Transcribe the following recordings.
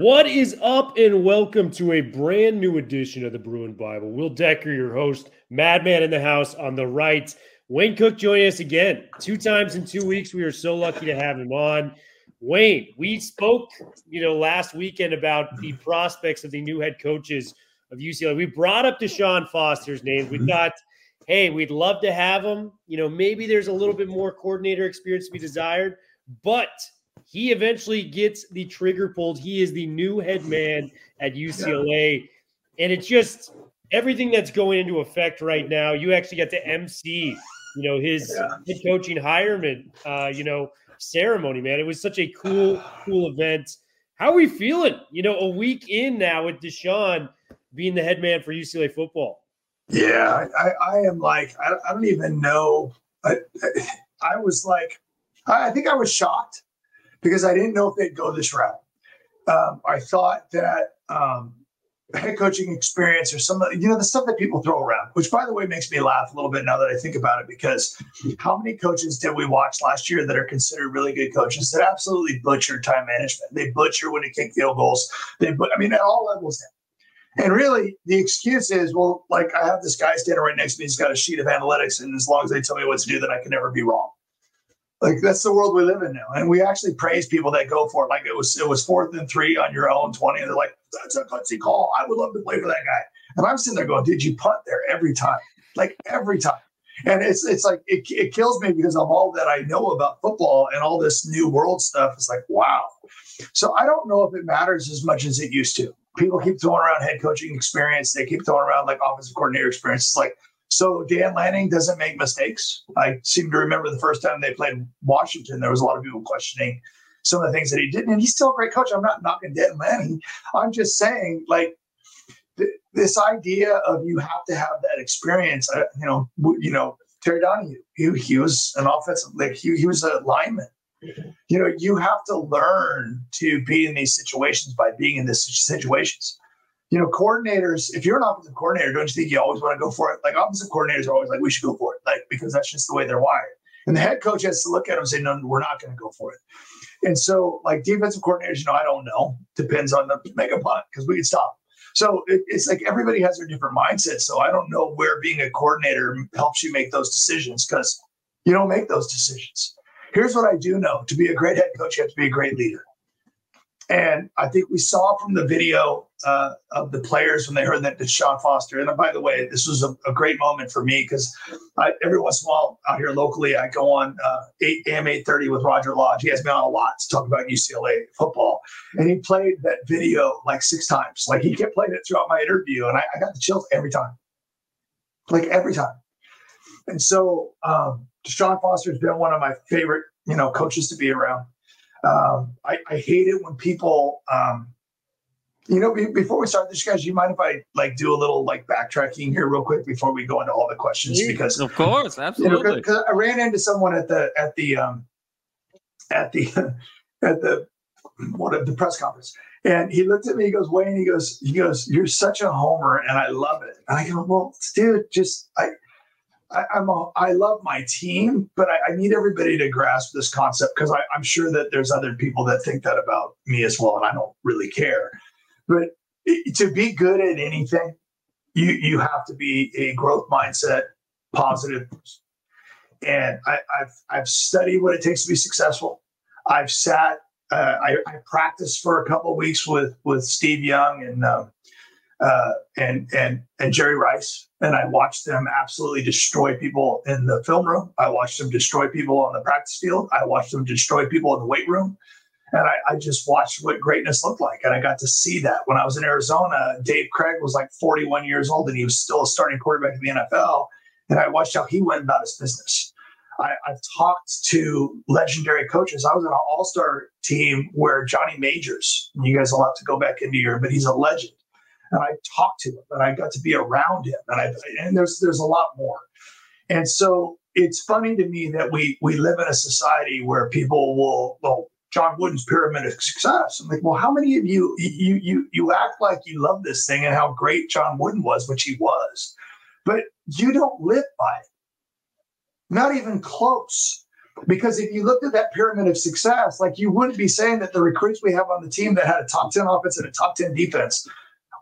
What is up, and welcome to a brand new edition of the Bruin Bible. Will Decker, your host, Madman in the house on the right. Wayne Cook joining us again, two times in two weeks. We are so lucky to have him on. Wayne, we spoke, you know, last weekend about the prospects of the new head coaches of UCLA. We brought up Deshaun Foster's name. We mm-hmm. thought, hey, we'd love to have him. You know, maybe there's a little bit more coordinator experience to be desired, but he eventually gets the trigger pulled. He is the new head man at UCLA. And it's just everything that's going into effect right now. You actually get to MC, you know, his head coaching hirement, uh, you know, ceremony, man. It was such a cool, cool event. How are we feeling? You know, a week in now with Deshaun being the head man for UCLA football. Yeah, I, I am like, I, I don't even know. I, I was like, I I think I was shocked because I didn't know if they'd go this route. Um, I thought that um, head coaching experience or some of you know the stuff that people throw around, which by the way makes me laugh a little bit now that I think about it because how many coaches did we watch last year that are considered really good coaches that absolutely butcher time management? They butcher when they kick field goals. They, but I mean, at all levels. And really, the excuse is, well, like I have this guy standing right next to me. He's got a sheet of analytics, and as long as they tell me what to do, then I can never be wrong. Like that's the world we live in now. And we actually praise people that go for it. Like it was, it was fourth and three on your own twenty, and they're like, "That's a gutsy call. I would love to play for that guy." And I'm sitting there going, "Did you punt there every time? Like every time?" And it's it's like it, it kills me because of all that I know about football and all this new world stuff. It's like wow. So I don't know if it matters as much as it used to. People keep throwing around head coaching experience. They keep throwing around like offensive coordinator experience. It's like so Dan Lanning doesn't make mistakes. I seem to remember the first time they played Washington, there was a lot of people questioning some of the things that he did, and he's still a great coach. I'm not knocking Dan Lanning. I'm just saying, like th- this idea of you have to have that experience. Uh, you know, you know Terry Donahue. He, he was an offensive like he, he was a lineman. You know, you have to learn to be in these situations by being in these situations you know, coordinators, if you're an offensive coordinator, don't you think you always want to go for it? Like offensive coordinators are always like, we should go for it, like because that's just the way they're wired. And the head coach has to look at them and say, no, we're not going to go for it. And so, like defensive coordinators, you know, I don't know. Depends on the make a punt because we can stop. So it, it's like everybody has their different mindset. So I don't know where being a coordinator helps you make those decisions because you don't make those decisions. Here's what I do know: to be a great head coach, you have to be a great leader. And I think we saw from the video uh, of the players when they heard that Deshaun Foster. And by the way, this was a, a great moment for me because every once in a while out here locally, I go on uh, 8 AM 830 with Roger Lodge. He has me on a lot to talk about UCLA football. And he played that video like six times. Like he kept playing it throughout my interview. And I, I got the chills every time. Like every time. And so um, Foster has been one of my favorite, you know, coaches to be around. Um, I, I, hate it when people, um, you know, before we start this, guys, you mind if I like do a little like backtracking here real quick before we go into all the questions? Because of course, absolutely. Because you know, I ran into someone at the at the um, at the at the what at the press conference, and he looked at me. He goes, Wayne. He goes, he goes, you're such a homer, and I love it. And I go, well, dude, just I I, I'm a, I love my team, but I, I need everybody to grasp this concept because I'm sure that there's other people that think that about me as well, and I don't really care. But to be good at anything, you you have to be a growth mindset, positive. And I, have I've studied what it takes to be successful. I've sat, uh, I, I practiced for a couple of weeks with with Steve Young and um, uh, and and and Jerry Rice, and I watched them absolutely destroy people in the film room. I watched them destroy people on the practice field. I watched them destroy people in the weight room, and I, I just watched what greatness looked like. And I got to see that when I was in Arizona. Dave Krieg was like 41 years old, and he was still a starting quarterback in the NFL. And I watched how he went about his business. I, have talked to legendary coaches. I was on an all star team where Johnny Majors, you guys will have to go back into your, but he's a legend. And I talked to him and I got to be around him. And I, and there's, there's a lot more. And so it's funny to me that we, we live in a society where people will, well, John Wooden's pyramid of success. I'm like, well, how many of you, you, you, you act like you love this thing and how great John Wooden was, which he was, but you don't live by it not even close. Because if you looked at that pyramid of success, like you wouldn't be saying that the recruits we have on the team that had a top 10 offense and a top 10 defense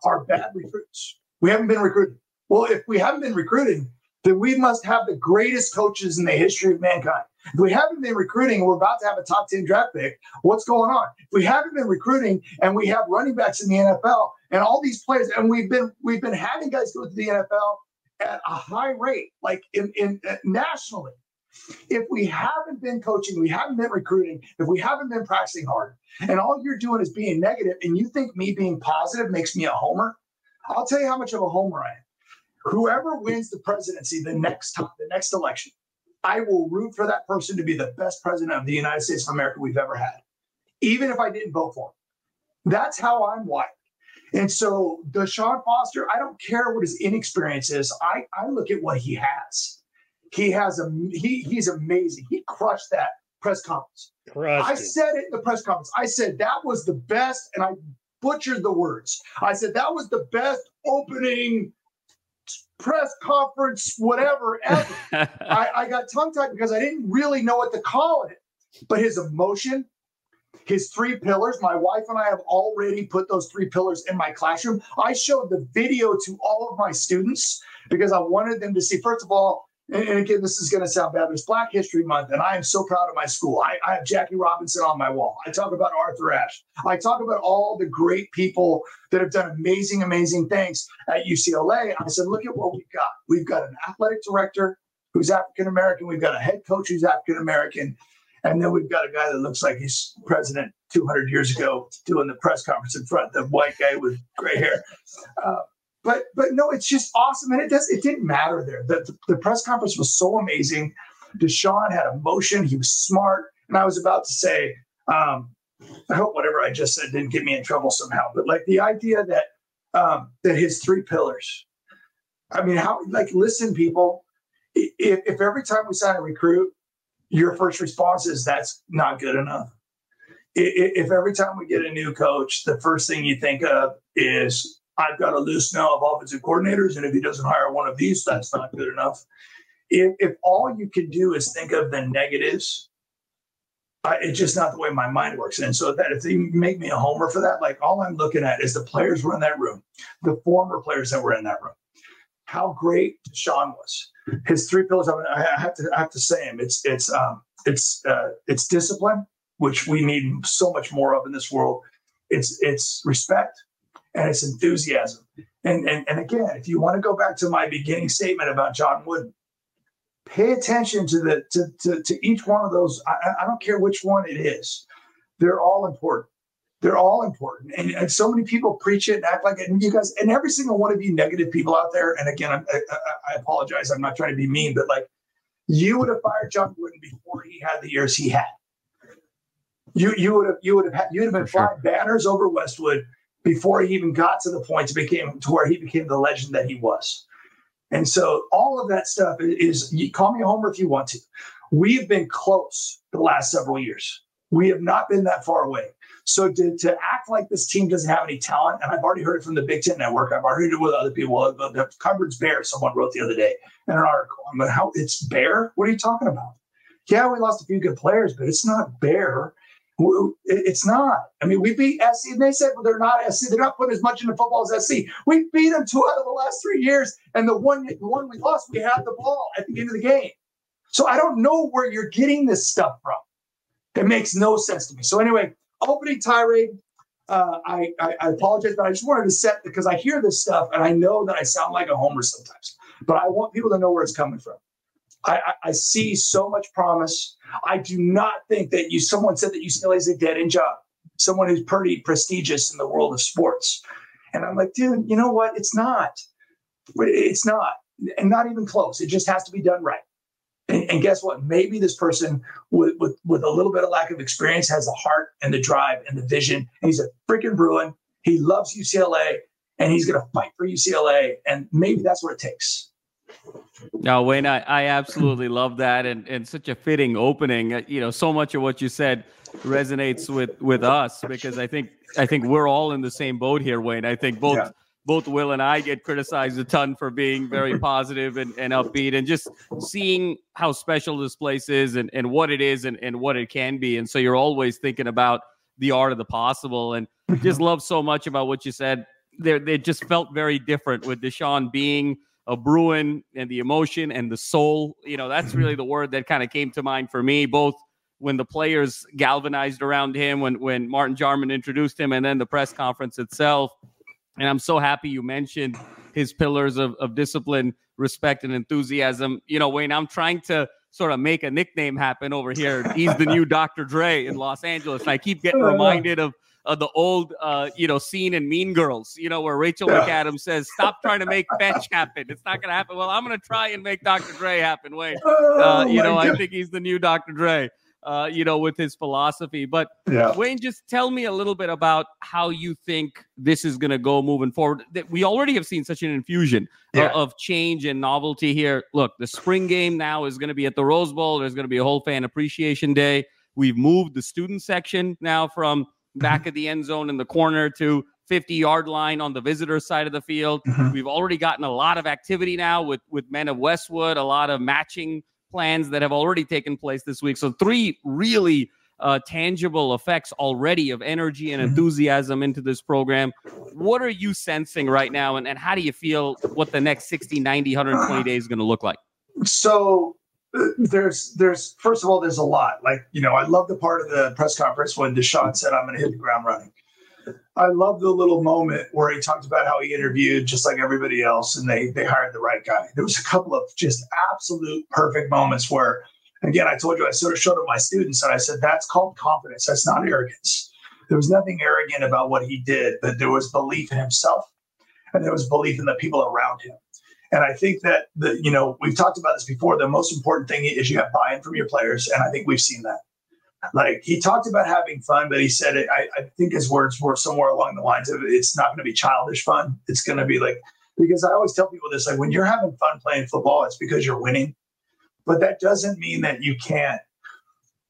are bad recruits. We haven't been recruiting. Well, if we haven't been recruiting, then we must have the greatest coaches in the history of mankind. If we haven't been recruiting we're about to have a top 10 draft pick, what's going on? If we haven't been recruiting and we have running backs in the NFL and all these players, and we've been we've been having guys go to the NFL at a high rate, like in, in uh, nationally. If we haven't been coaching, we haven't been recruiting, if we haven't been practicing hard, and all you're doing is being negative, and you think me being positive makes me a homer, I'll tell you how much of a homer I am. Whoever wins the presidency the next time, the next election, I will root for that person to be the best president of the United States of America we've ever had, even if I didn't vote for him. That's how I'm wired. And so Sean Foster, I don't care what his inexperience is. I, I look at what he has. He has a he he's amazing. He crushed that press conference. Crushed I it. said it in the press conference. I said that was the best, and I butchered the words. I said that was the best opening press conference, whatever ever. I, I got tongue tied because I didn't really know what to call it. But his emotion, his three pillars. My wife and I have already put those three pillars in my classroom. I showed the video to all of my students because I wanted them to see, first of all, and, again, this is going to sound bad, it's Black History Month, and I am so proud of my school. I, I have Jackie Robinson on my wall. I talk about Arthur Ashe. I talk about all the great people that have done amazing, amazing things at UCLA. I said, look at what we've got. We've got an athletic director who's African American. We've got a head coach who's African American. And then we've got a guy that looks like he's president 200 years ago doing the press conference in front, the white guy with gray hair. Uh, but but no, it's just awesome, and it does. It didn't matter there. The, the, the press conference was so amazing. Deshaun had emotion. He was smart, and I was about to say, um, I hope whatever I just said didn't get me in trouble somehow. But like the idea that um, that his three pillars. I mean, how like listen, people. If, if every time we sign a recruit, your first response is that's not good enough. If every time we get a new coach, the first thing you think of is I've got a list now of offensive coordinators, and if he doesn't hire one of these, that's not good enough. If, if all you can do is think of the negatives, I, it's just not the way my mind works. And so that if they make me a homer for that, like all I'm looking at is the players were in that room, the former players that were in that room, how great Sean was his three pillars. I, have to I have to say him. It's it's um, it's uh, it's discipline, which we need so much more of in this world. It's it's respect and it's enthusiasm. And and and again, if you want to go back to my beginning statement about John Wooden, pay attention to the to to, to each one of those. I, I don't care which one it is; they're all important. They're all important. And, and, so many people preach it and act like it. And you guys, and every single one of you negative people out there, and again, I, I, I apologize. I'm not trying to be mean, but like you would have fired John Wooden before he had the years he had. You you would have you would have had you would have been flying sure. banners over Westwood before he even got to the point to became to where he became the legend that he was. And so all of that stuff is, is call me a homer if you want to. We've been close the last several years. We have not been that far away. So to, to act like this team doesn't have any talent, and I've already heard it from the Big Ten Network, I've already heard it with other people. Uh, the, the cupboard's bare. Someone wrote the other day in an article. I'm like, how it's bare? What are you talking about? Yeah, we lost a few good players, but it's not bare. It's not. I mean, we beat SC, and they said well, they're not SC. They're not putting as much into football as SC. We beat them two out of the last three years, and the one the one we lost, we had the ball at the end of the game. So I don't know where you're getting this stuff from. It makes no sense to me. So anyway, opening tirade. Uh, I, I, I apologize, but I just wanted to set because I hear this stuff and I know that I sound like a homer sometimes, but I want people to know where it's coming from. I, I, see so much promise. I do not think that you. Someone said that UCLA is a dead end job. Someone who's pretty prestigious in the world of sports, and I'm like, dude, you know what? It's not. It's not, and not even close. It just has to be done right. And, and guess what? Maybe this person with, with with a little bit of lack of experience has the heart and the drive and the vision. And he's a freaking Bruin. He loves UCLA, and he's going to fight for UCLA. And maybe that's what it takes. No, Wayne, I, I absolutely love that, and and such a fitting opening. Uh, You know, so much of what you said resonates with with us because I think I think we're all in the same boat here, Wayne. I think both Yeah. both Will and I get criticized a ton for being very positive and, and upbeat and just seeing how special this place is and, and what it is and, and what it can be. And so you're always thinking about the art of the possible and just love so much about what you said. There they just felt very different with Deshaun being a Bruin and the emotion and the soul. You know, that's really the word that kind of came to mind for me, both when the players galvanized around him, when when Martin Jarmond introduced him, and then the press conference itself. And I'm so happy you mentioned his pillars of, of discipline, respect, and enthusiasm. You know, Wayne, I'm trying to sort of make a nickname happen over here. He's the new Dr. Dre in Los Angeles. And I keep getting oh, reminded of of the old, uh, you know, scene in Mean Girls, you know, where Rachel Yeah. McAdams says, "Stop trying to make fetch happen. It's not going to happen." Well, I'm going to try and make Dr. Dre happen. Wayne, uh, Oh, you my know, I think he's the new Dr. Dre. Uh, you know, with his philosophy. But yeah. Wayne, just tell me a little bit about how you think this is going to go moving forward. That we already have seen such an infusion Yeah. of change and novelty here. Look, the spring game now is going to be at the Rose Bowl. There's going to be a whole fan appreciation day. We've moved the student section now from back Mm-hmm. of the end zone in the corner to 50 yard line on the visitor side of the field. Mhm. We've already gotten a lot of activity now with with men of Westwood, a lot of matching plans that have already taken place this week. So three really uh, tangible effects already of energy and Mhm. enthusiasm into this program. What are you sensing right now, and, and how do you feel what the next 60, 90, 120 days is going to look like? so there's there's first of all there's a lot. Like you know i love the part of the press conference when deshaun said i'm going to hit the ground running. I love the little moment where he talked about how he interviewed just like everybody else and they they hired the right guy. There was a couple of just absolute perfect moments where again i told you i sort of showed up my students and i said that's called confidence. That's not arrogance. There was nothing arrogant about what he did but there was belief in himself and there was belief in the people around him and I think that the you know we've talked about this before. The most important thing is you have buy-in from your players, and I think we've seen that. Like he talked about having fun, but he said it. I, I think his words were somewhere along the lines of it's not going to be childish fun. It's going to be like because I always tell people this: like when you're having fun playing football, it's because you're winning. But that doesn't mean that you can't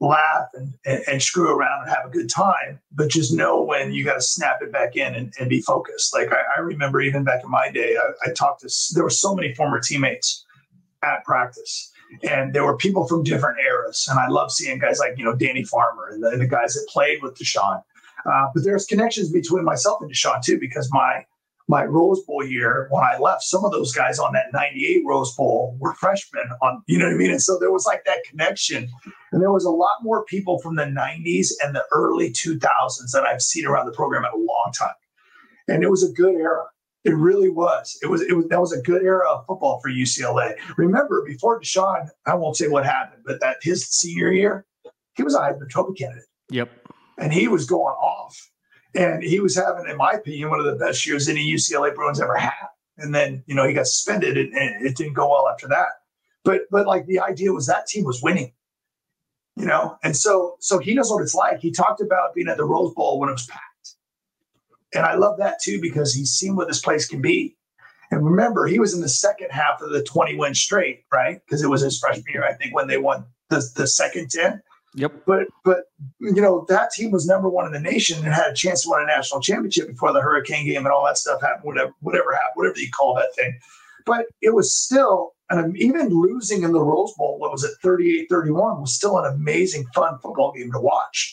laugh and, and, and screw around and have a good time, but just know when you got to snap it back in and, and be focused. Like I, I remember even back in my day, I, I talked to, there were so many former teammates at practice and there were people from different eras. And I love seeing guys like, you know, Danny Farmer and the, the guys that played with Deshaun. Uh, but there's connections between myself and Deshaun too, because my, my Rose Bowl year, when I left, some of those guys on that 98 Rose Bowl were freshmen on, you know what I mean? And so there was like that connection. And there was a lot more people from the 90s and the early 2000s that I've seen around the program in a long time. And it was a good era. It really was. It was. It was. That was a good era of football for UCLA. Remember, before Deshaun, I won't say what happened, but that his senior year, he was a Heisman Trophy candidate, Yep. and he was going off. And he was having, in my opinion, one of the best years any UCLA Bruins ever had. And then, you know, he got suspended, and, and it didn't go well after that. But, but like the idea was that team was winning you know? And so so he knows what it's like. He talked about being at the rose bowl when it was packed. And i love that too because he's seen what this place can be. And remember he was in the second half of the 20 win straight right? Because it was his freshman year i think when they won the, the second 10 Yep. but but you know that team was number one in the nation and had a chance to win a national championship before the hurricane game and all that stuff happened whatever whatever happened whatever you call that thing. But it was still and even losing in the rose bowl what was it 38-31 was still an amazing fun football game to watch.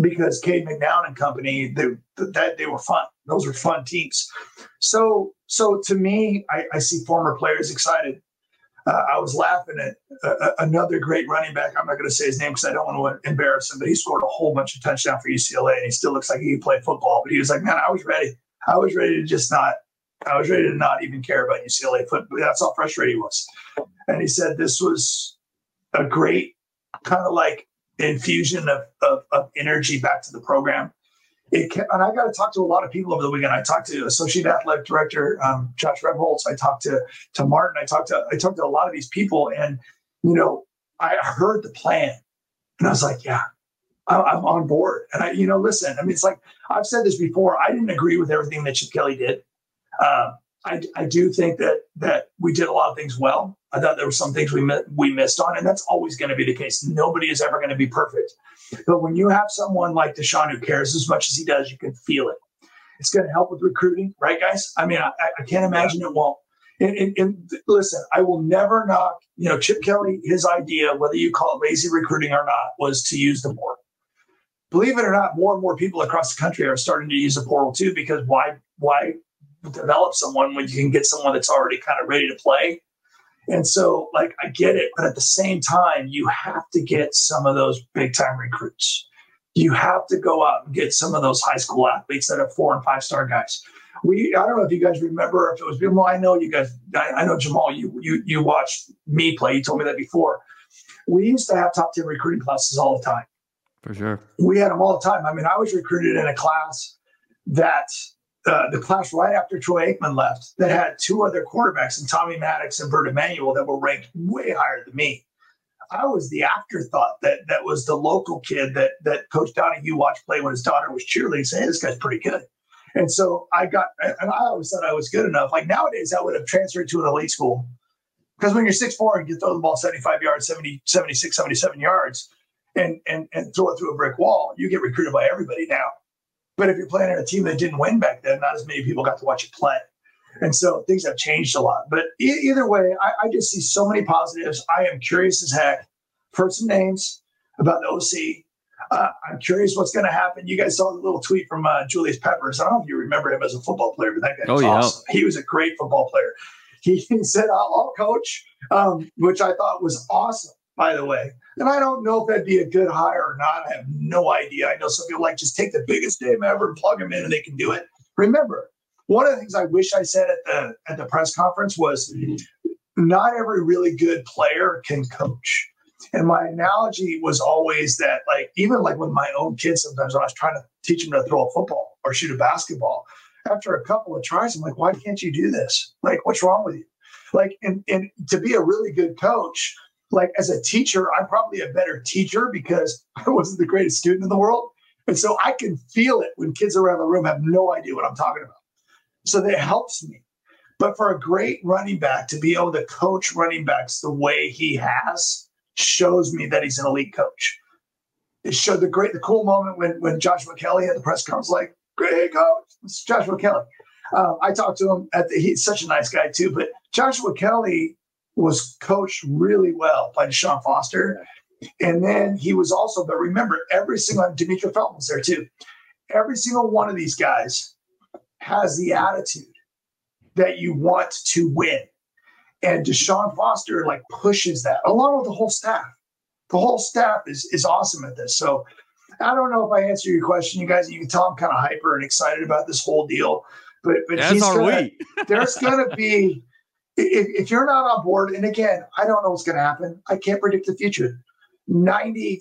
Because Cade McNown and company they that they were fun. Those were fun teams. So so to me i, I see former players excited uh, I was laughing at uh, another great running back. I'm not going to say his name because I don't want to embarrass him, but he scored a whole bunch of touchdowns for UCLA, and he still looks like he can play football. But he was like, "Man, I was ready. I was ready to just not. I was ready to not even care about UCLA football. That's how frustrated he was." And he said this was a great kind of like infusion of, of, of energy back to the program. It and I got to talk to a lot of people over the weekend. I talked to Associate Athletic Director um, Josh Rebholz. I talked to to Martin. I talked to I talked to a lot of these people, and you know, I heard the plan and I was like, yeah, I- I'm on board. And I, you know, listen, I mean, it's like I've said this before. I didn't agree with everything that Chip Kelly did. Um, I, I do think that that we did a lot of things well. I thought there were some things we mi- we missed on, and that's always going to be the case. Nobody is ever going to be perfect. But when you have someone like Deshaun who cares as much as he does, you can feel it. It's going to help with recruiting, right, guys? I mean, I, I can't imagine it won't. And, and, and listen, I will never knock. You know, Chip Kelly. His idea, whether you call it lazy recruiting or not, was to use the portal. Believe it or not, more and more people across the country are starting to use the portal too. Because why? Why develop someone when you can get someone that's already kind of ready to play? And so, like, I get it, but at the same time, you have to get some of those big time recruits. You have to go out and get some of those high school athletes that are four and five star guys. We, I don't know if you guys remember if it was well, I know you guys, I, I know Jamal, you you you watched me play. You told me that before. We used to have top 10 recruiting classes all the time For sure. we had them all the time. I mean, I was recruited in a class that uh, the class right after Troy Aikman left that had two other quarterbacks, and Tommy Maddox and Bert Emanuel, that were ranked way higher than me. I was the afterthought that that was the local kid that that Coach Donahue watched play when his daughter was cheerleading, saying, "This guy's pretty good." And so I got, and I always thought I was good enough. Like nowadays, I would have transferred to an elite school because when you're six four and you throw the ball 75 yards, 70, 76, 77 yards, and, and, and throw it through a brick wall, you get recruited by everybody now. But if you're playing in a team that didn't win back then, not as many people got to watch you play. And so things have changed a lot. But e- either way, I, I just see so many positives. I am curious as heck. Heard some names about the OC. Uh, I'm curious what's going to happen. You guys saw the little tweet from uh, Julius Peppers. I don't know if you remember him as a football player, but that guy Oh, was yeah. awesome. He was a great football player. He, he said, I'll, I'll coach, um, which I thought was awesome, by the way. And I don't know if that'd be a good hire or not. I have no idea. I know some people like just take the biggest name ever and plug them in and they can do it. Remember, one of the things I wish I said at the at the press conference was not every really good player can coach. And my analogy was always that, like, even like with my own kids, sometimes when I was trying to teach them to throw a football or shoot a basketball, after a couple of tries, I'm like, why can't you do this? Like, what's wrong with you? Like, and, and to be a really good coach, like as a teacher, I'm probably a better teacher because I wasn't the greatest student in the world. And so I can feel it when kids around the room have no idea what I'm talking about. So that helps me. But for a great running back to be able to coach running backs the way he has shows me that he's an elite coach. It showed the great, the cool moment when when Joshua Kelly at the press conference, like, "Great coach, it's Joshua Kelly." Uh, I talked to him at the, he's such a nice guy too. But Joshua Kelly was coached really well by Deshaun Foster, and then he was also. But remember, every single Demetric Felton was there too. Every single one of these guys has the attitude that you want to win. And Deshaun Foster like pushes that along with the whole staff. The whole staff is is awesome at this. So I don't know if I answer your question, you guys. You can tell I'm kind of hyper and excited about this whole deal. But but As he's gonna, there's going to be if, if you're not on board. And again, I don't know what's going to happen. I can't predict the future. 95%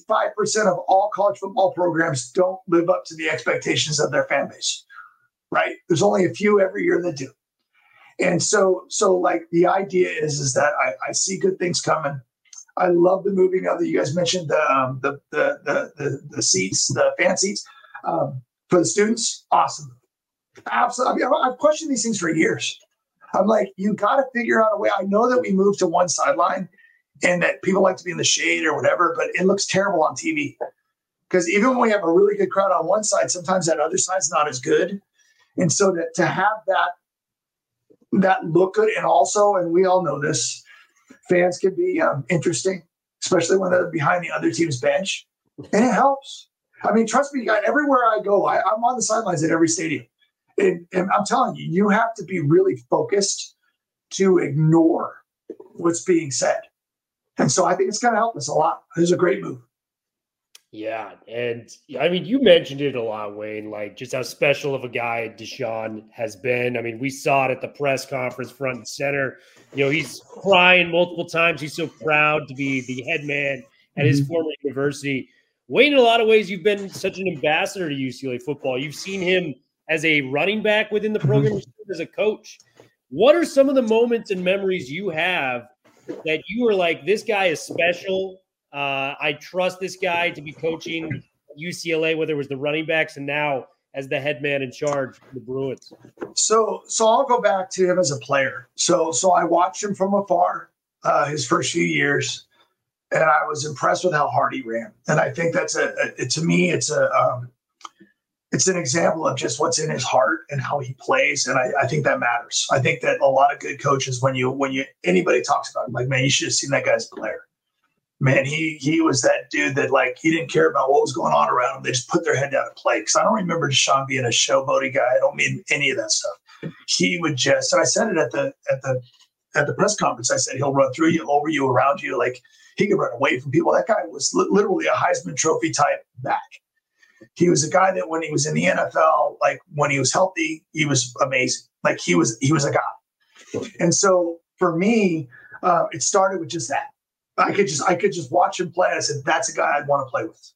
of all college football programs don't live up to the expectations of their fan base. Right? There's only a few every year that do. And so, so like the idea is, is that I, I see good things coming. I love the moving of the. You guys mentioned the um, the, the the the the seats, the fan seats um, for the students. Awesome, absolutely. I mean, I've questioned these things for years. I'm like, you got to figure out a way. I know that we moved to one sideline, and that people like to be in the shade or whatever, but it looks terrible on TV. Because even when we have a really good crowd on one side, sometimes that other side's not as good. And so to, to have that that look good, and also, and we all know this, fans can be um, interesting, especially when they're behind the other team's bench, and it helps. I mean, trust me, everywhere I go, I, I'm on the sidelines at every stadium, and, and I'm telling you, you have to be really focused to ignore what's being said. And so I think it's going to help us a lot. It was a great move. Yeah, and I mean, you mentioned it a lot, Wayne. Like just how special of a guy Deshaun has been. I mean, we saw it at the press conference, front and center. You know, he's crying multiple times. He's so proud to be the head man at his mm-hmm. former university. Wayne, in a lot of ways, you've been such an ambassador to UCLA football. You've seen him as a running back within the program, you've seen him as a coach. What are some of the moments and memories you have that you were like, this guy is special. Uh, I trust this guy to be coaching UCLA, whether it was the running backs and now as the head man in charge of the Bruins? So, so I'll go back to him as a player. So, so I watched him from afar uh, his first few years, and I was impressed with how hard he ran. And I think that's a, a to me, it's a um, it's an example of just what's in his heart and how he plays. And I, I, think that matters. I think that a lot of good coaches, when you when you anybody talks about him, like, man, you should have seen that guy's player. Man, he he was that dude that like he didn't care about what was going on around him. They just put their head down and play. Because I don't remember Deshaun being a showboaty guy. I don't mean any of that stuff. He would just, and I said it at the at the at the press conference. I said he'll run through you, over you, around you. Like he could run away from people. That guy was li- literally a Heisman Trophy type back he was a guy that when he was in the NFL, like when he was healthy, he was amazing. Like he was he was a guy. And so for me, uh, it started with just that. I could just I could just watch him play. I said that's a guy I'd want to play with.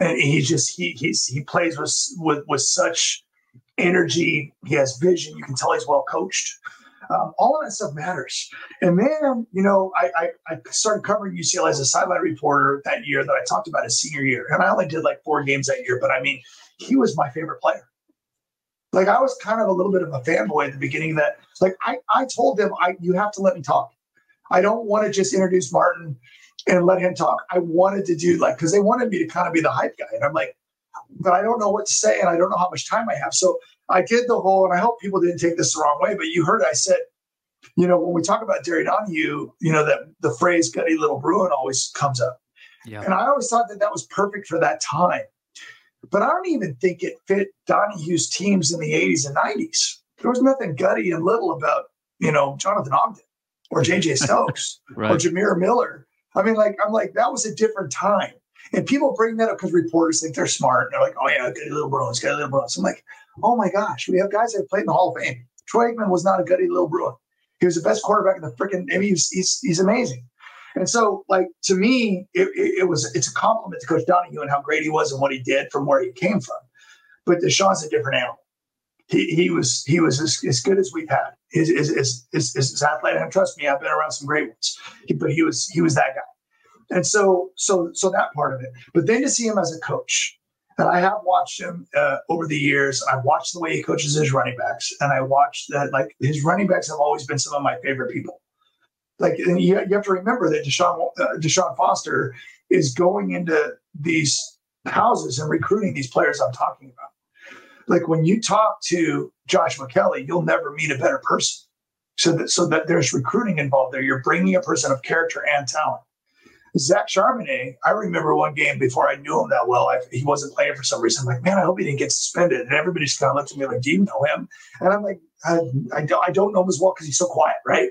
And he just he he's he plays with with with such energy. He has vision. You can tell he's well coached. Um, all of that stuff matters. And then, you know, I, I, I, started covering UCLA as a sideline reporter that year that I talked about his senior year. And I only did like four games that year, but I mean, he was my favorite player. Like I was kind of a little bit of a fanboy at the beginning that like I, I told them I you have to let me talk. I don't want to just introduce Martin and let him talk. I wanted to do like because they wanted me to kind of be the hype guy. And I'm like, but I don't know what to say and I don't know how much time I have. So I did the whole, and I hope people didn't take this the wrong way, but you heard I said, you know, when we talk about Terry Donahue, you know, that the phrase gutty little Bruin always comes up. Yeah. And I always thought that that was perfect for that time. But I don't even think it fit Donahue's teams in the 80s and 90s. There was nothing gutty and little about, you know, Jonathan Ogden or JJ Stokes right. or Jamir Miller. I mean, like, I'm like, that was a different time. And people bring that up because reporters think they're smart. And they're like, oh, yeah, gutty little Bruins, gutty little Bruins. I'm like, oh my gosh, we have guys that played in the Hall of Fame. Troy Aikman was not a gutty little Bruin. He was the best quarterback in the freaking. I mean, he's, he's, he's amazing. And so, like to me, it, it, was it's a compliment to Coach Donahue and how great he was and what he did from where he came from. But Deshaun's a different animal. He, he was he was as, as good as we've had. His his, his, his, his athletic, and trust me, I've been around some great ones. He, but he was he was that guy. And so so so that part of it. But then to see him as a coach, and I have watched him uh, over the years. I've watched the way he coaches his running backs, and I watched that. Like his running backs have always been some of my favorite people. Like, you, you have to remember that Deshaun uh, Deshaun Foster is going into these houses and recruiting these players I'm talking about. Like when you talk to Josh Kelly, you'll never meet a better person. So that so that there's recruiting involved there. You're bringing a person of character and talent. Zach Charbonnet, I remember one game before I knew him that well. I, he wasn't playing for some reason. I'm like, man, I hope he didn't get suspended. And everybody's kind of looked at me like, do you know him? And I'm like, I, I, don't, I don't know him as well because he's so quiet, right?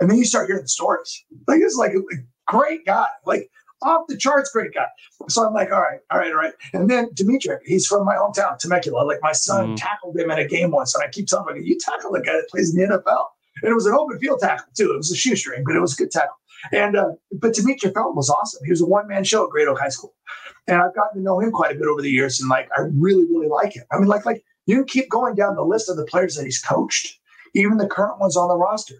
And then you start hearing the stories. Like, it's like a, a great guy, like off the charts, great guy. So I'm like, all right, all right, all right. And then Demetric, he's from my hometown, Temecula. Like my son mm. tackled him in a game once, and I keep telling him, you tackled a guy that plays in the NFL. And it was an open field tackle too. It was a shoestring, but it was a good tackle. And uh, but Demetric Felton was awesome. He was a one man show at Great Oak High School, and I've gotten to know him quite a bit over the years. And like, I really, really like him. I mean, like, like you can keep going down the list of the players that he's coached, even the current ones on the roster.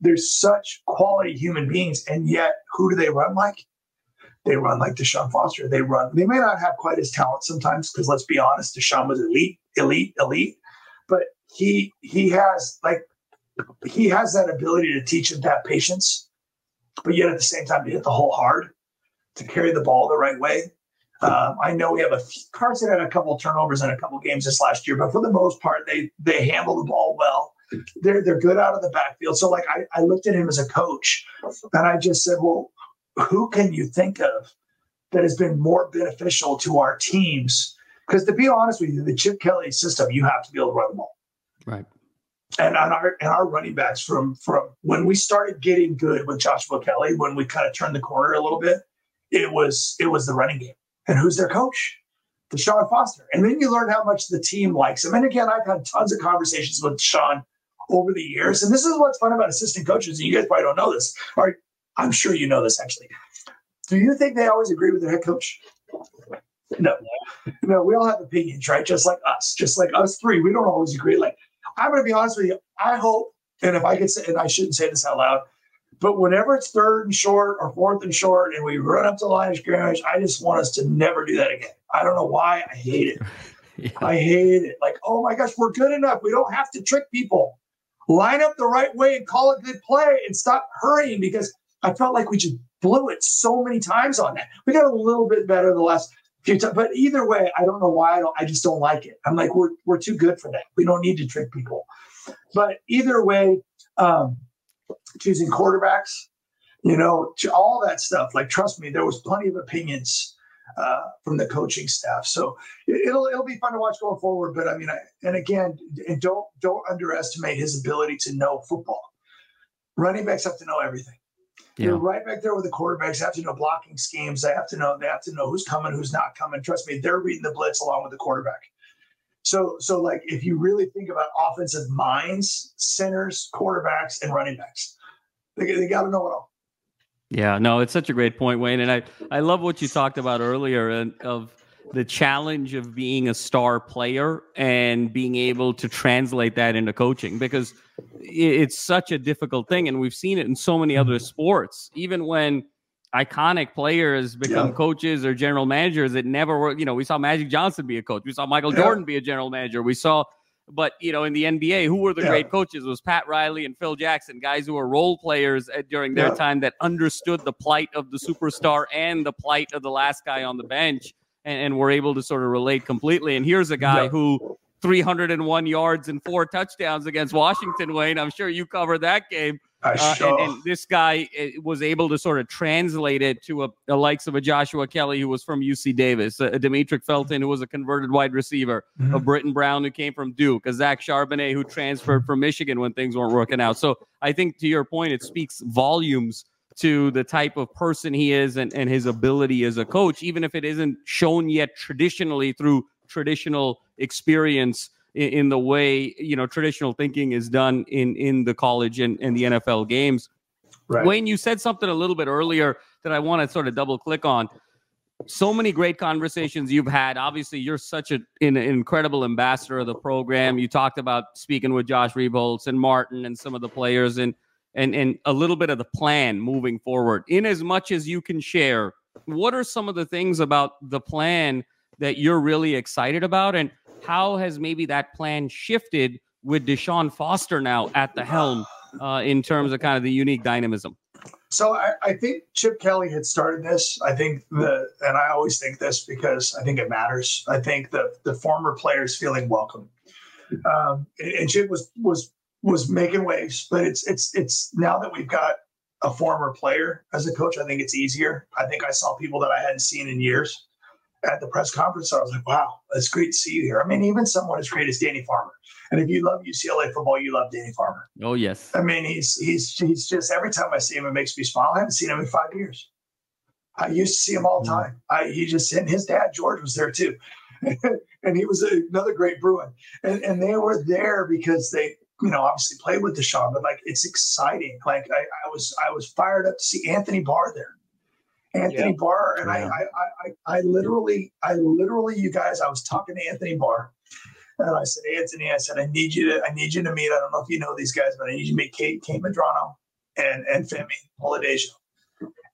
There's such quality human beings, and yet who do they run like? They run like Deshaun Foster. They run. They may not have quite his talent sometimes, because let's be honest, Deshaun was elite, elite, elite. But he he has like he has that ability to teach him that patience but yet at the same time to hit the hole hard, to carry the ball the right way. Um, I know we have a Carson had a couple turnovers in a couple games this last year, but for the most part, they they handle the ball well. They're they're good out of the backfield. So like I, I looked at him as a coach, and I just said, well, who can you think of that has been more beneficial to our teams? Because to be honest with you, the Chip Kelly system, you have to be able to run the ball. Right and on our and our running backs from from when we started getting good with Joshua Kelly, when we kind of turned the corner a little bit, it was it was the running game. And who's their coach? Deshaun Foster. And then you learn how much the team likes him. And again, I've had tons of conversations with Sean over the years. And this is what's fun about assistant coaches. And you guys probably don't know this. Or I'm sure you know this actually. Do you think they always agree with their head coach? No. No, we all have opinions, right? Just like us. Just like us three. We don't always agree. Like I'm going to be honest with you. I hope, and if I could say, and I shouldn't say this out loud, but whenever it's third and short or fourth and short and we run up to the line of scrimmage, I just want us to never do that again. I don't know why. I hate it. Yeah. I hate it. Like, oh my gosh, we're good enough. We don't have to trick people. Line up the right way and call it good play and stop hurrying because I felt like we just blew it so many times on that. We got a little bit better the last few times, but either way, I don't know why. I don't. I just don't like it. I'm like, we're we're too good for that. We don't need to trick people. But either way, um, choosing quarterbacks, you know, to all that stuff. Like, trust me, there was plenty of opinions uh, from the coaching staff. So it- it'll it'll be fun to watch going forward. But I mean, I, and again, and don't don't underestimate his ability to know football. Running backs have to know everything. You're right back there with the quarterbacks. They have to know blocking schemes. They have to know. They have to know who's coming, who's not coming. Trust me, they're reading the blitz along with the quarterback. So, so like if you really think about offensive minds, centers, quarterbacks, and running backs, they, they got to know it all. Yeah, no, it's such a great point, Wayne, and I I love what you talked about earlier and of the challenge of being a star player and being able to translate that into coaching because it's such a difficult thing, and we've seen it in so many other sports. Even when iconic players become Yeah. coaches or general managers, it never worked. You know, we saw Magic Johnson be a coach. We saw Michael Yeah. Jordan be a general manager. We saw but you know, in the NBA, who were the Yeah. great coaches? It was Pat Riley and Phil Jackson, guys who were role players at, during their time that understood the plight of the superstar and the plight of the last guy on the bench, and, and were able to sort of relate completely. And here's a guy Yeah. who 301 yards and four touchdowns against Washington. Wayne, I'm sure you covered that game. I Uh, sure. and, and this guy uh, was able to sort of translate it to a, the likes of a Joshua Kelly who was from UC Davis, a, a Demetric Felton who was a converted wide receiver, a Mhm. Brittain Brown who came from Duke, a Zach Charbonnet who transferred from Michigan when things weren't working out. So I think to your point, it speaks volumes to the type of person he is and, and his ability as a coach, even if it isn't shown yet traditionally through traditional experience in, in the way you know traditional thinking is done in in the college and, and the NFL games. right. Wayne, you said something a little bit earlier that I want to sort of double click on. So many great conversations you've had. Obviously, you're such a, an incredible ambassador of the program. You talked about speaking with Josh Rebholz and Martin and some of the players and and and a little bit of the plan moving forward. In as much as you can share, what are some of the things about the plan that you're really excited about, and how has maybe that plan shifted with Deshaun Foster now at the helm uh, in terms of kind of the unique dynamism? So I, I think Chip Kelly had started this. I think the, and I always think this because I think it matters. I think the the former players feeling welcome, um, and, and Chip was was was making waves. But it's it's it's now that we've got a former player as a coach, I think it's easier. I think I saw people that I hadn't seen in years at the press conference. I was like, wow, it's great to see you here. I mean, even someone as great as Danny Farmer. And if you love UCLA football, you love Danny Farmer. Oh yes. I mean, he's he's he's just every time I see him, it makes me smile. I haven't seen him in five years. I used to see him all the time. I he just and his dad George was there too, and he was another great Bruin. And and they were there because they you know obviously played with Deshaun, but like it's exciting. Like I, I was I was fired up to see Anthony Barr there. Anthony Barr and I, Yeah. I I I literally I literally you guys I was talking to Anthony Barr and I said, Anthony, I said, I need you to, I need you to meet. I don't know if you know these guys, but I need you to meet Kate, Kate Madrano and and Femi Oladejo.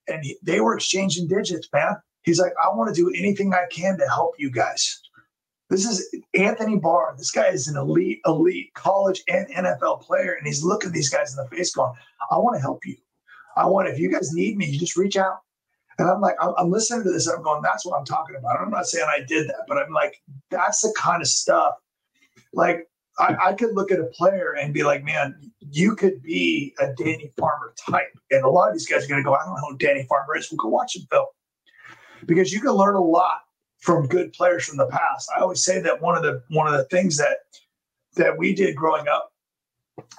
And he, they were exchanging digits, man. He's like, I want to do anything I can to help you guys. This is Anthony Barr. This guy is an elite, elite college and NFL player, and he's looking these guys in the face, going, "I want to help you. I want if you guys need me, you just reach out." And I'm like, I'm, I'm listening to this, and I'm going, "That's what I'm talking about." I'm not saying I did that, but I'm like, that's the kind of stuff like I, I could look at a player and be like, man, you could be a Danny Farmer type. And a lot of these guys are going to go, I don't know who Danny Farmer is. We'll go watch him, Phil. Because you can learn a lot from good players from the past. I always say that one of the one of the things that that we did growing up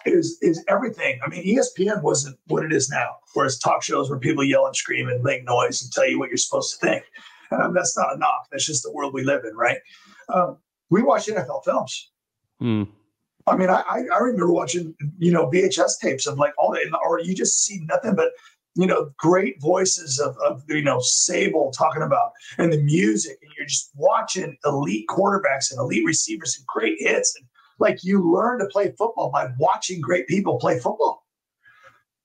is is everything. I mean, ESPN wasn't what it is now, whereas talk shows where people yell and scream and make noise and tell you what you're supposed to think. Um, that's not a knock. That's just the world we live in, right? Um, we watch NFL films. Hmm. I mean, I, I I remember watching, you know, VHS tapes of like all the, or you just see nothing but, you know, great voices of, of you know, Sabol talking about and the music. And you're just watching elite quarterbacks and elite receivers and great hits. And like you learn to play football by watching great people play football.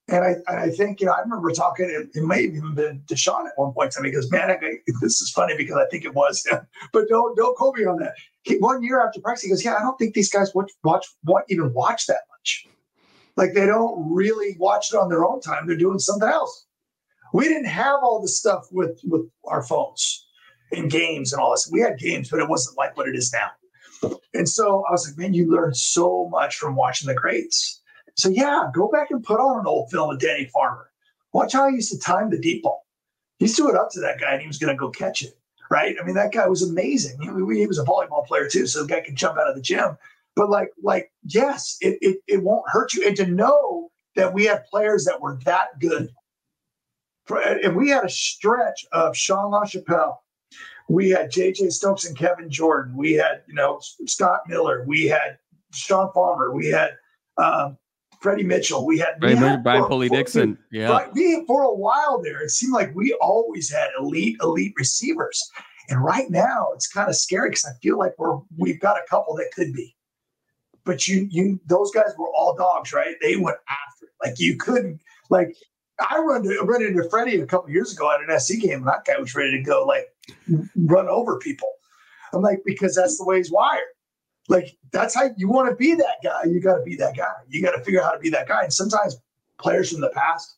And I, I think, you know, I remember talking, it, it may have even been Deshaun at one point. And he goes, man, I, this is funny because I think it was him, but don't, don't quote me on that. He, one year after practice, he goes, yeah, I don't think these guys watch, watch, what even watch that much. Like they don't really watch it on their own time. They're doing something else. We didn't have all the stuff with, with our phones and games and all this. We had games, but it wasn't like what it is now. And so I was like, man, you learn so much from watching the greats. So yeah, go back and put on an old film of Danny Farmer. Watch how he used to time the deep ball. He threw it up to that guy and he was going to go catch it. Right? I mean, that guy was amazing. He, he, was a volleyball player too, so the guy could jump out of the gym. But like, like, yes, it, it it won't hurt you. And to know that we had players that were that good. And we had a stretch of Sean LaChapelle. We had JJ Stokes and Kevin Jordan. We had, you know, Scott Miller. We had Sean Farmer. We had um, Freddie Mitchell. We had, Brian, we had Brian Pulley Dixon. Yeah. We, for a while there, it seemed like we always had elite, elite receivers. And right now, it's kind of scary because I feel like we're we've got a couple that could be. But you, you, those guys were all dogs, right? They went after it. Like you couldn't, like I run to, run into Freddie a couple years ago at an SC game, and that guy was ready to go like run over people. I'm like, because that's the way he's wired. Like that's how you want to be that guy. You got to be that guy. You got to figure out how to be that guy. And sometimes players from the past.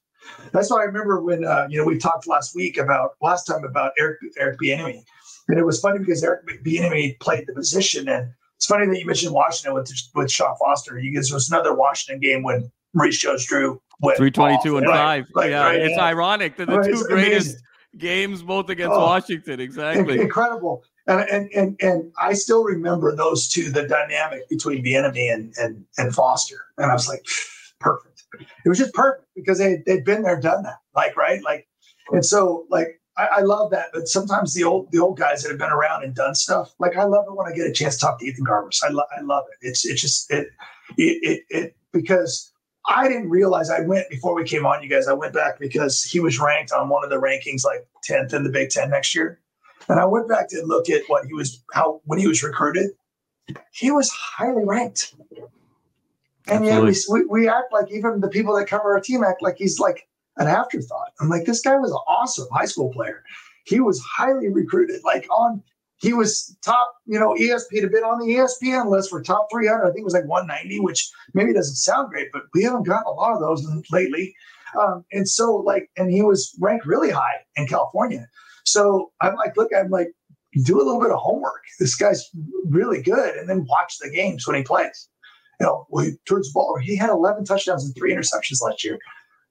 That's why I remember when uh, you know we talked last week about last time about Eric Eric Bieniemy, and it was funny because Eric Bieniemy played the position, and it's funny that you mentioned Washington with with Sean Foster. You guys, was another Washington game when Maurice Jones-Drew went three twenty two and five. Right, yeah, right, it's yeah. ironic that the two it's greatest amazing. games both against Oh. Washington. Exactly. incredible. And, and and and I still remember those two, the dynamic between Bieniemy and and and Foster. And I was like, perfect. It was just perfect because they they'd been there, done that. Like right, like, and so like I, I love that. But sometimes the old the old guys that have been around and done stuff, like I love it when I get a chance to talk to Ethan Garbers. I love I love it. It's it's just it it it, it because. I didn't realize I went before we came on, you guys. I went back because he was ranked on one of the rankings, like 10th in the Big Ten next year. And I went back to look at what he was, how, when he was recruited, he was highly ranked. And yet we, we, we act like even the people that cover our team act like he's like an afterthought. I'm like, this guy was an awesome high school player. He was highly recruited, like on, he was top, you know, ESP had been on the ESPN list for top 300. I think it was like 190, which maybe doesn't sound great, but we haven't gotten a lot of those lately. Um, and so, like, and he was ranked really high in California. So I'm like, look, I'm like, do a little bit of homework. This guy's really good, and then watch the games when he plays. You know, well, he turns the ball. He had 11 touchdowns and three interceptions last year.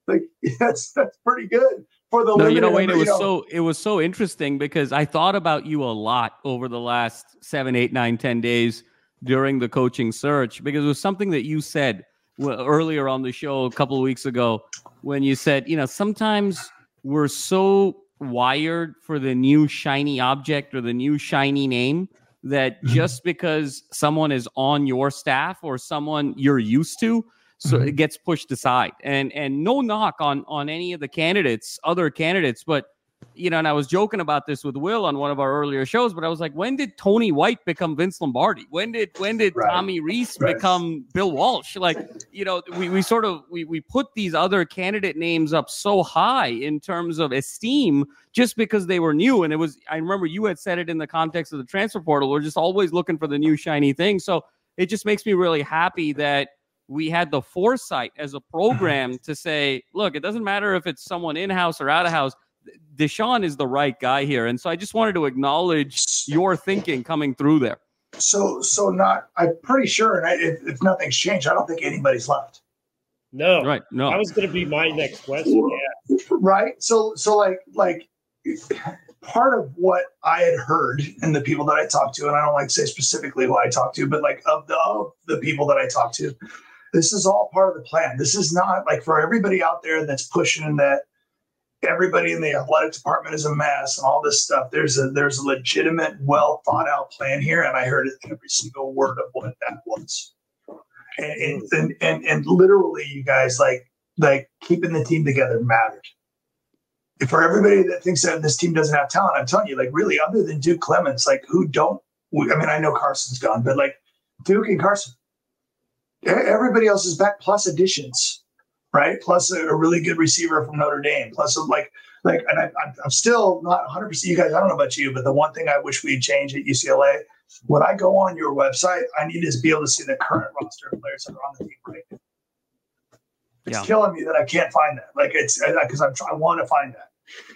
Like that's that's pretty good for the. No, you know, Wayne, it was know. so it was so interesting because I thought about you a lot over the last seven, eight, nine, ten days during the coaching search because it was something that you said earlier on the show a couple of weeks ago when you said, you know, sometimes we're so wired for the new shiny object or the new shiny name that Mhm. just because someone is on your staff or someone you're used to so Mhm. it gets pushed aside and and no knock on on any of the candidates other candidates but you know and i was joking about this with will on one of our earlier shows but i was like when did tony white become vince lombardi when did when did Right. tommy rees Right. become bill walsh like you know we, we sort of we, we put these other candidate names up so high in terms of esteem just because they were new and it was i remember you had said it in the context of the transfer portal we're just always looking for the new shiny thing so it just makes me really happy that we had the foresight as a program to say look it doesn't matter if it's someone in-house or out of house deshaun is the right guy here and so i just wanted to acknowledge your thinking coming through there So so not. I'm pretty sure, and I, if, if nothing's changed, I don't think anybody's left. No, right no that was going to be my next question. Yeah. right so so like like part of what i had heard and the people that i talked to and i don't like to say specifically who i talked to but like of the of the people that i talked to this is all part of the plan this is not like for everybody out there that's pushing that everybody in the athletic department is a mess and all this stuff there's a there's a legitimate well thought out plan here and i heard every single word of what that was and and and, and, literally you guys like like keeping the team together mattered for everybody that thinks that this team doesn't have talent, I'm telling you, like really, other than Duke Clemens, like who don't? I mean, I know Carson's gone, but like Duke and Carson, everybody else is back plus additions, right? Plus a, a really good receiver from Notre Dame. Plus, like, like, and I, I'm- I'm still not 100. percent You guys, I don't know about you, but the one thing I wish we'd change at UCLA, when I go on your website, I need to be able to see the current roster of players that are on the team right now. It's Yeah. killing me that I can't find that. Like, it's because I'm trying, I want to find that.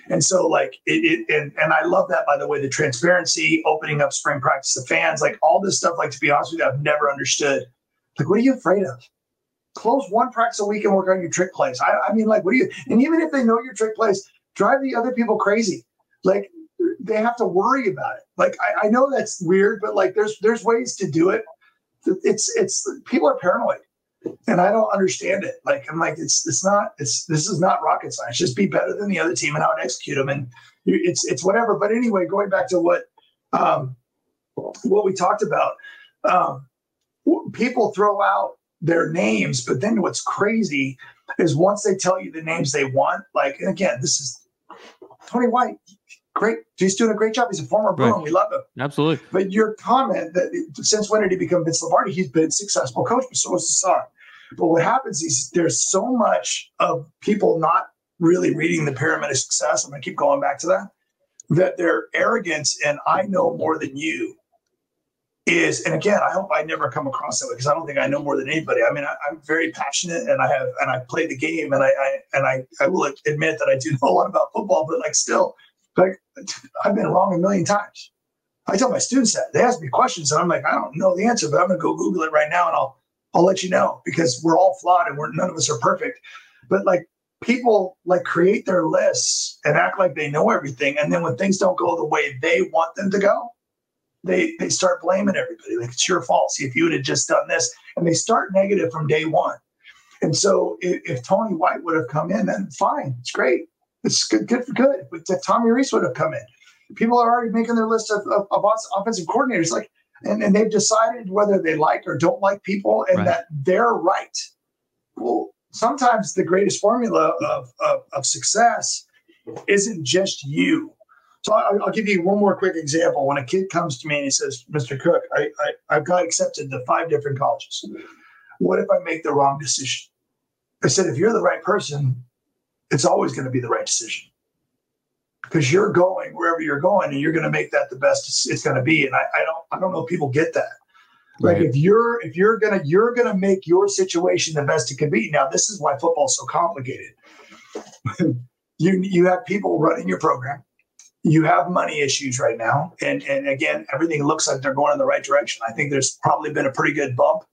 And so, like, it, it and, and I love that, by the way, the transparency, opening up spring practice to fans, like all this stuff. Like, to be honest with you, I've never understood. Like, what are you afraid of? Close one practice a week and work on your trick plays. I, I mean, like, what do you? And even if they know your trick plays, drive the other people crazy. Like, they have to worry about it. Like, I, I know that's weird, but like, there's there's ways to do it. It's it's people are paranoid and I don't understand it. Like I'm like it's it's not it's this is not rocket science. Just be better than the other team and how to execute them, and it's it's whatever. But anyway, going back to what um, what we talked about, um, people throw out their names, but then what's crazy is once they tell you the names they want, like and again, this is Tony White. Great, he's doing a great job. He's a former Bruin. Right. We love him. Absolutely. But your comment that since when did he become Vince Lombardi? He's been a successful coach, but so is the son. But what happens is there's so much of people not really reading the pyramid of success. I'm going to keep going back to that. That their arrogance and I know more than you is, and again, I hope I never come across that way because I don't think I know more than anybody. I mean, I, I'm very passionate and I have and I play the game and I, I and I, I will admit that I do know a lot about football, but like still, like I've been wrong a million times. I tell my students that they ask me questions and I'm like, I don't know the answer, but I'm gonna go Google it right now and I'll I'll let you know because we're all flawed and we're none of us are perfect. But like people like create their lists and act like they know everything, and then when things don't go the way they want them to go, they they start blaming everybody. Like it's your fault. See, if you would have just done this, and they start negative from day one. And so if, if Tony White would have come in, then fine, it's great. It's good, good for good. But if Tommy Rees would have come in, people are already making their list of, of, of offensive coordinators. Like, and, and they've decided whether they like or don't like people, and Right. that they're right. Well, sometimes the greatest formula of, of, of success isn't just you. So I'll, I'll give you one more quick example. When a kid comes to me and he says, "Mr. Cook, I, I I've got accepted to five different colleges. What if I make the wrong decision?" I said, "If you're the right person, it's always going to be the right decision." because you're going wherever you're going and you're going to make that the best it's, it's going to be and I, I don't i don't know if people get that like Right. if you're if you're gonna you're gonna make your situation the best it can be now this is why football's so complicated you you have people running your program you have money issues right now and and again everything looks like they're going in the right direction i think there's probably been a pretty good bump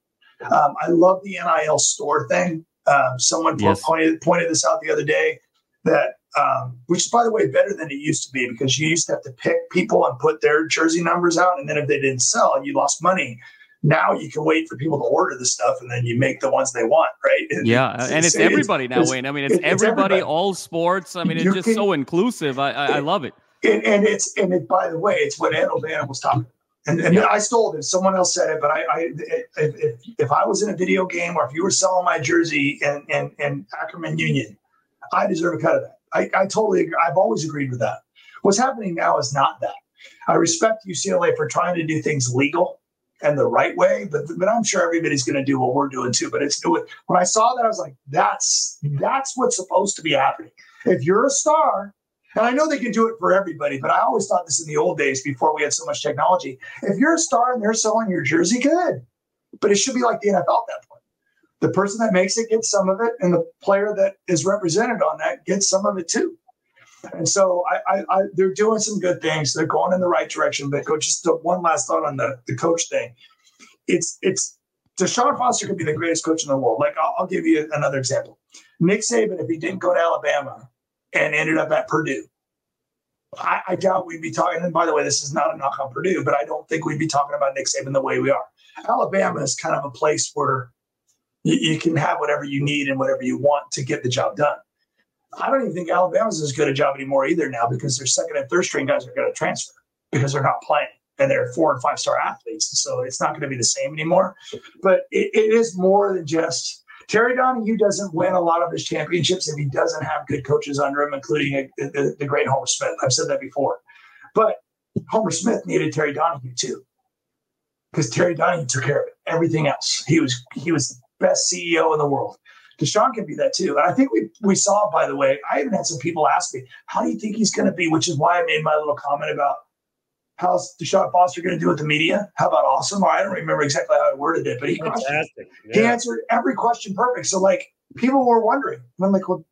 um, i love the nil store thing um, someone Yes. pointed pointed this out the other day that um, which is by the way better than it used to be because you used to have to pick people and put their jersey numbers out and then if they didn't sell you lost money now you can wait for people to order the stuff and then you make the ones they want right And Yeah, it's- and it's it's- everybody now, it's- Wayne. I mean, it's, it's everybody, everybody. all sports. I mean, it's You just can- so inclusive. I, I, I love it. And, and it's and it by the way it's what Ed O'Bannon was talking about. and, and I stole it someone else said it but I, I if, if, I was in a video game or if you were selling my jersey in, in, in Ackerman Union I deserve a cut of that. I, I totally agree. I've always agreed with that. What's happening now is not that. I respect UCLA for trying to do things legal and the right way but but I'm sure everybody's going to do what we're doing too but it's when I saw that I was like that's that's what's supposed to be happening. If you're a star and I know they can do it for everybody, but I always thought this in the old days before we had so much technology. If you're a star and they're selling your jersey, good. But it should be like the NFL at that point. The person that makes it gets some of it, and the player that is represented on that gets some of it too. And so I, I, I they're doing some good things. They're going in the right direction. But coach, just one last thought on the, the coach thing. It's it's Deshaun Foster could be the greatest coach in the world. Like I'll, I'll give you another example. Nick Saban, if he didn't go to Alabama and ended up at Purdue, I, I doubt we'd be talking. And by the way, this is not a knock on Purdue, but I don't think we'd be talking about Nick Saban the way we are. Alabama is kind of a place where you, you can have whatever you need and whatever you want to get the job done. I don't even think Alabama's as good a job anymore either now because their second and third string guys are going to transfer because they're not playing and they're four and five star athletes. So it's not going to be the same anymore. But it, it is more than just Terry Donahue doesn't win a lot of his championships if he doesn't have good coaches under him, including a, the, the great Homer Smith. I've said that before. But Homer Smith needed Terry Donahue too, because Terry Donahue took care of everything else. He was he was the best CEO in the world. Deshaun can be that too. And I think we we saw, by the way, I even had some people ask me, how do you think he's going to be? Which is why I made my little comment about how's Deshaun Foster going to do with the media? How about awesome? I don't remember exactly how I worded it, but he. Fantastic. He answered every question perfect. So like people were wondering. I'm like, well,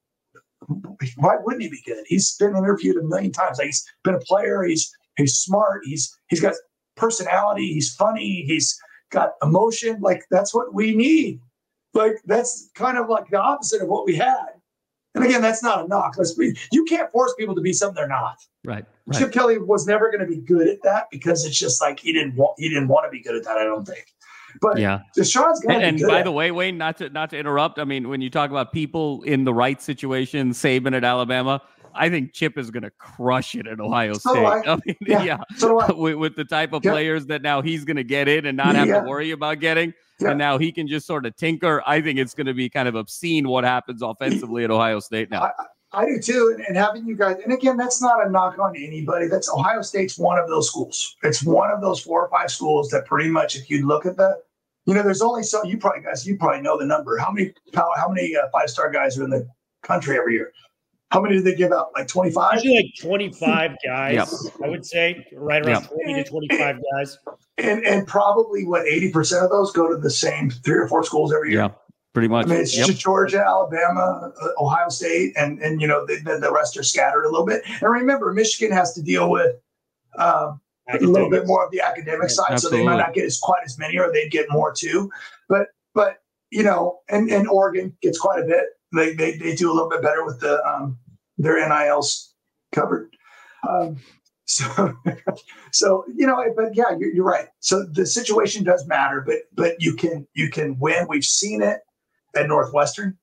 why wouldn't he be good? He's been interviewed a million times. Like he's been a player. He's he's smart. He's he's got personality. He's funny. He's got emotion. Like that's what we need. Like that's kind of like the opposite of what we had. And again, that's not a knock. Let's be. You can't force people to be something they're not. Right. Chip Kelly was never going to be good at that because it's just like he didn't want he didn't want to be good at that. I don't think. But Yeah. Deshaun's going And, to and be by the way, Wayne, not to not to interrupt. I mean, when you talk about people in the right situation, Saban at Alabama, I think Chip is going to crush it at Ohio So State. I. I mean, Yeah. yeah. So with, with the type of Yeah. players that now he's going to get in and not have Yeah. to worry about getting, and now he can just sort of tinker. I think it's going to be kind of obscene what happens offensively at Ohio State now. I do too. And, and having you guys, and again, that's not a knock on anybody. That's Ohio State's one of those schools. It's one of those four or five schools that pretty much, if you look at the, you know, there's only so you probably guys, you probably know the number. How many how, how many uh, five star guys are in the country every year? How many do they give out? Like 25? Usually like 25 guys, I would say, right around Yep. 20 to 25 guys. And and probably what 80% of those go to the same three or four schools every year. Yeah, pretty much. I mean, it's Yep. just Georgia, Alabama, uh, Ohio State, and and you know the, the, the rest are scattered a little bit. And remember, Michigan has to deal with um, a little bit more of the academic side, so they might not get as quite as many, or they'd get more too. But but you know, and and Oregon gets quite a bit. They they, they do a little bit better with the um, their NILs covered. Um, so so you know, but yeah, you're, you're right. So the situation does matter, but but you can you can win. We've seen it at Northwestern.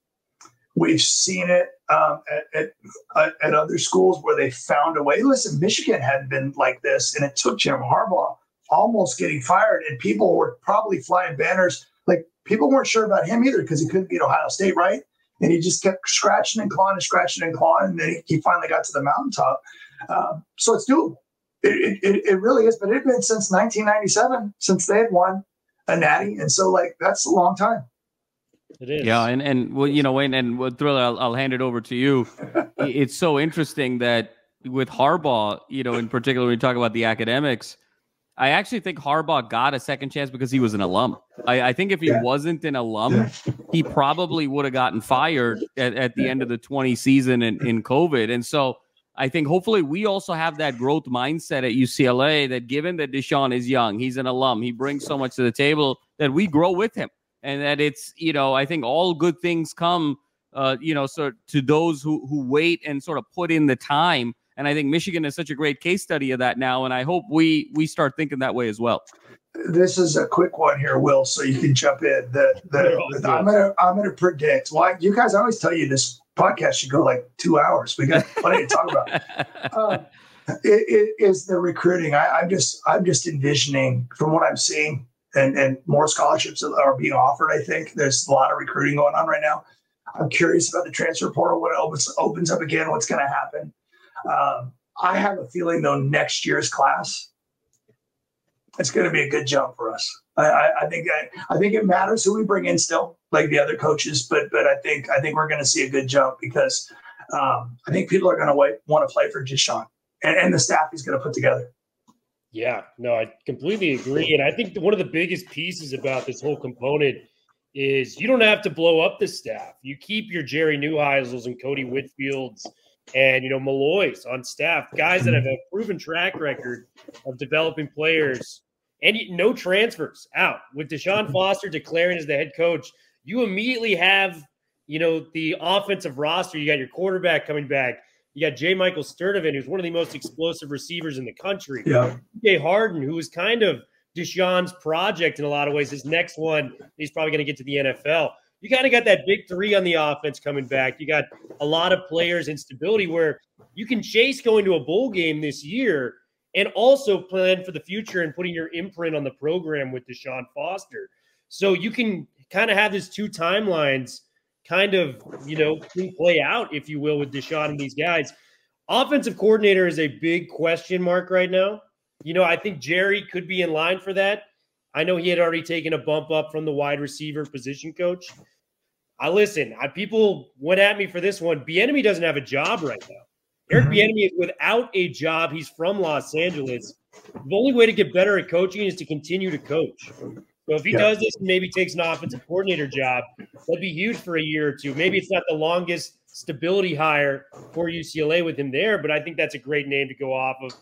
We've seen it um, at, at, at at other schools where they found a way. Listen, Michigan had been like this, and it took Jim Harbaugh almost getting fired, and people were probably flying banners. Like people weren't sure about him either because he couldn't beat Ohio State, right? And he just kept scratching and clawing and scratching and clawing, and then he, he finally got to the mountaintop. Um, so it's doable. It, it, it really is, but it had been since 1997 since they had won a natty, and so like that's a long time. It is. Yeah, and and well, you know, Wayne and well, Thriller, I'll, I'll hand it over to you. It's so interesting that with Harbaugh, you know, in particular, when you talk about the academics, I actually think Harbaugh got a second chance because he was an alum. I, I think if he Yeah. wasn't an alum, he probably would have gotten fired at, at the end of the 20 season in, in COVID. And so I think hopefully we also have that growth mindset at UCLA that given that Deshaun is young, he's an alum, he brings so much to the table that we grow with him. And that it's, you know, I think all good things come, uh, you know, so to those who who wait and sort of put in the time. And I think Michigan is such a great case study of that now. And I hope we we start thinking that way as well. This is a quick one here, Will, so you can jump in. The, They're the. I'm gonna I'm gonna predict. Why you guys I always tell you this podcast should go like two hours. We got plenty to talk about. Uh, it, it is the recruiting. I, I'm just I'm just envisioning from what I'm seeing, and and more scholarships are being offered. I think there's a lot of recruiting going on right now. I'm curious about the transfer portal when it opens opens up again. What's going to happen? Um, I have a feeling though next year's class, it's going to be a good jump for us. I, I, I think I, I think it matters who we bring in still, like the other coaches, but but I think I think we're going to see a good jump because um, I think people are going to want to play for Deshaun and, and the staff he's going to put together. Yeah, no, I completely agree. And I think one of the biggest pieces about this whole component is you don't have to blow up the staff. You keep your Jerry Neuheisels and Cody Whitfields and, you know, Malloy's on staff, guys that have a proven track record of developing players and no transfers out. With Deshaun Foster declaring as the head coach, you immediately have, you know, the offensive roster. You got your quarterback coming back. You got J. Michael Sturdivant, who's one of the most explosive receivers in the country. Yeah, TJ Harden, who was kind of Deshaun's project in a lot of ways. His next one, he's probably going to get to the NFL. You kind of got that big three on the offense coming back. You got a lot of players and stability where you can chase going to a bowl game this year and also plan for the future and putting your imprint on the program with Deshaun Foster. So you can kind of have these two timelines kind of, you know, play out, if you will, with Deshaun and these guys. Offensive coordinator is a big question mark right now. You know, I think Jerry could be in line for that. I know he had already taken a bump up from the wide receiver position coach. I listen. I, people went at me for this one. Bieniemy doesn't have a job right now. Eric Mhm. Bieniemy is without a job. He's from Los Angeles. The only way to get better at coaching is to continue to coach. So if he Yeah. does this and maybe takes an offensive coordinator job, that'd be huge for a year or two. Maybe it's not the longest stability hire for UCLA with him there, but I think that's a great name to go off of.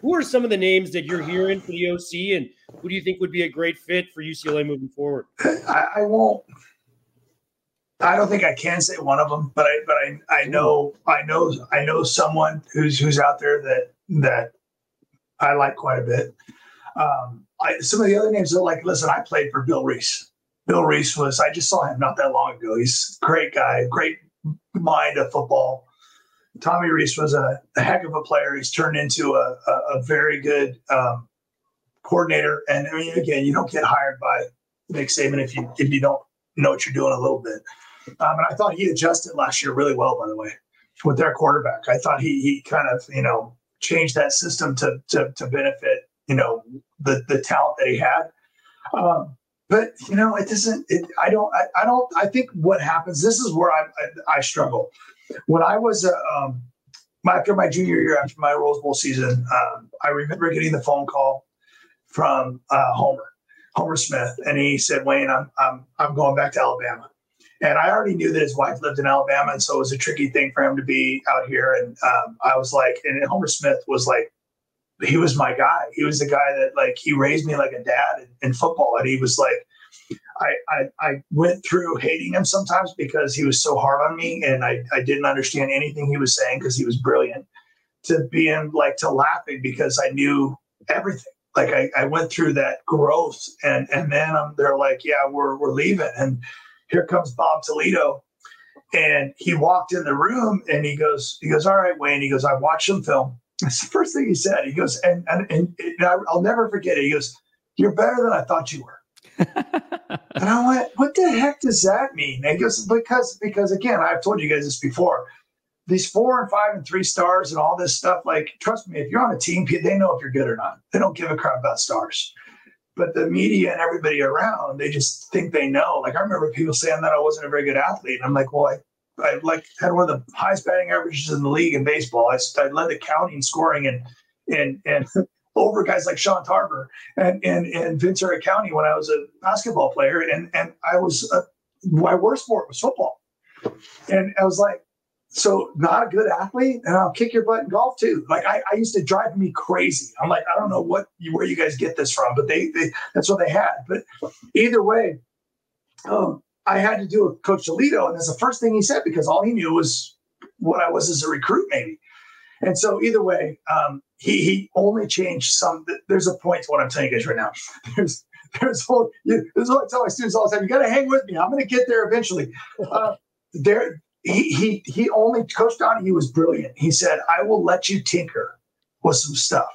Who are some of the names that you're hearing for the OC, and who do you think would be a great fit for UCLA moving forward? I, I won't. I don't think I can say one of them, but I but I I know I know I know someone who's who's out there that that I like quite a bit. Um, I, some of the other names are like, listen, I played for Bill Rees. Bill Rees was I just saw him not that long ago. He's a great guy, great mind of football. Tommy Rees was a, a heck of a player. He's turned into a, a, a very good um, coordinator. And I mean, again, you don't get hired by Nick Saban if you if you don't know what you're doing a little bit. Um, and I thought he adjusted last year really well, by the way, with their quarterback. I thought he he kind of you know changed that system to to, to benefit you know the the talent that he had. Um, but you know, it doesn't. It, I don't. I, I don't. I think what happens. This is where I I, I struggle. When I was uh, um, after my junior year, after my Rose Bowl season, um, I remember getting the phone call from uh, Homer, Homer Smith, and he said, "Wayne, I'm I'm I'm going back to Alabama." And I already knew that his wife lived in Alabama, and so it was a tricky thing for him to be out here. And um, I was like, and Homer Smith was like, he was my guy. He was the guy that like he raised me like a dad in, in football, and he was like, I, I I went through hating him sometimes because he was so hard on me, and I I didn't understand anything he was saying because he was brilliant. To being like to laughing because I knew everything. Like I, I went through that growth, and and then um, they're like, yeah, we're we're leaving, and here comes Bob Toledo. And he walked in the room and he goes, he goes, all right, Wayne. He goes, I watched some film. That's the first thing he said. He goes, and and, and, and I, I'll never forget it. He goes, You're better than I thought you were. And I went, what the heck does that mean? And he goes, because because again, I've told you guys this before. These four and five and three stars and all this stuff, like, trust me, if you're on a team, they know if you're good or not. They don't give a crap about stars. But the media and everybody around, they just think they know. Like I remember people saying that I wasn't a very good athlete. And I'm like, well, I, I like had one of the highest batting averages in the league in baseball. I, I led the county in scoring and and and over guys like Sean Tarver and and and Ventura County when I was a basketball player, and and I was my worst sport was football, and I was like, so not a good athlete, and I'll kick your butt in golf too. Like I, I used to drive me crazy. I'm like, I don't know what you, where you guys get this from, but they, they that's what they had. But either way, um, I had to do a Coach Toledo, and that's the first thing he said because all he knew was what I was as a recruit, maybe. And so either way, um, he he only changed some. There's a point to what I'm telling you guys right now. There's there's whole, you, this is what I tell my students all the time. You got to hang with me. I'm going to get there eventually. Uh, there, he he only Coach Donahue was brilliant. He said, "I will let you tinker with some stuff."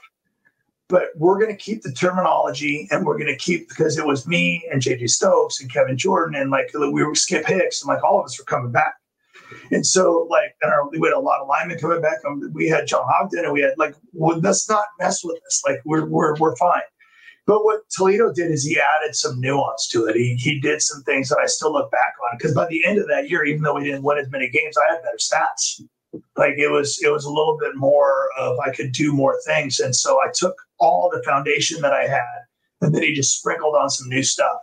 But we're going to keep the terminology, and we're going to keep because it was me and JJ Stokes and Kevin Jordan, and like we were Skip Hicks, and like all of us were coming back. And so, like, and our, we had a lot of linemen coming back. We had John Ogden, and we had like, well, let's not mess with this. Like, we're we're we're fine. But what Toledo did is he added some nuance to it. He he did some things that I still look back on because by the end of that year, even though we didn't win as many games, I had better stats. Like it was it was a little bit more of I could do more things, and so I took all the foundation that I had, and then he just sprinkled on some new stuff.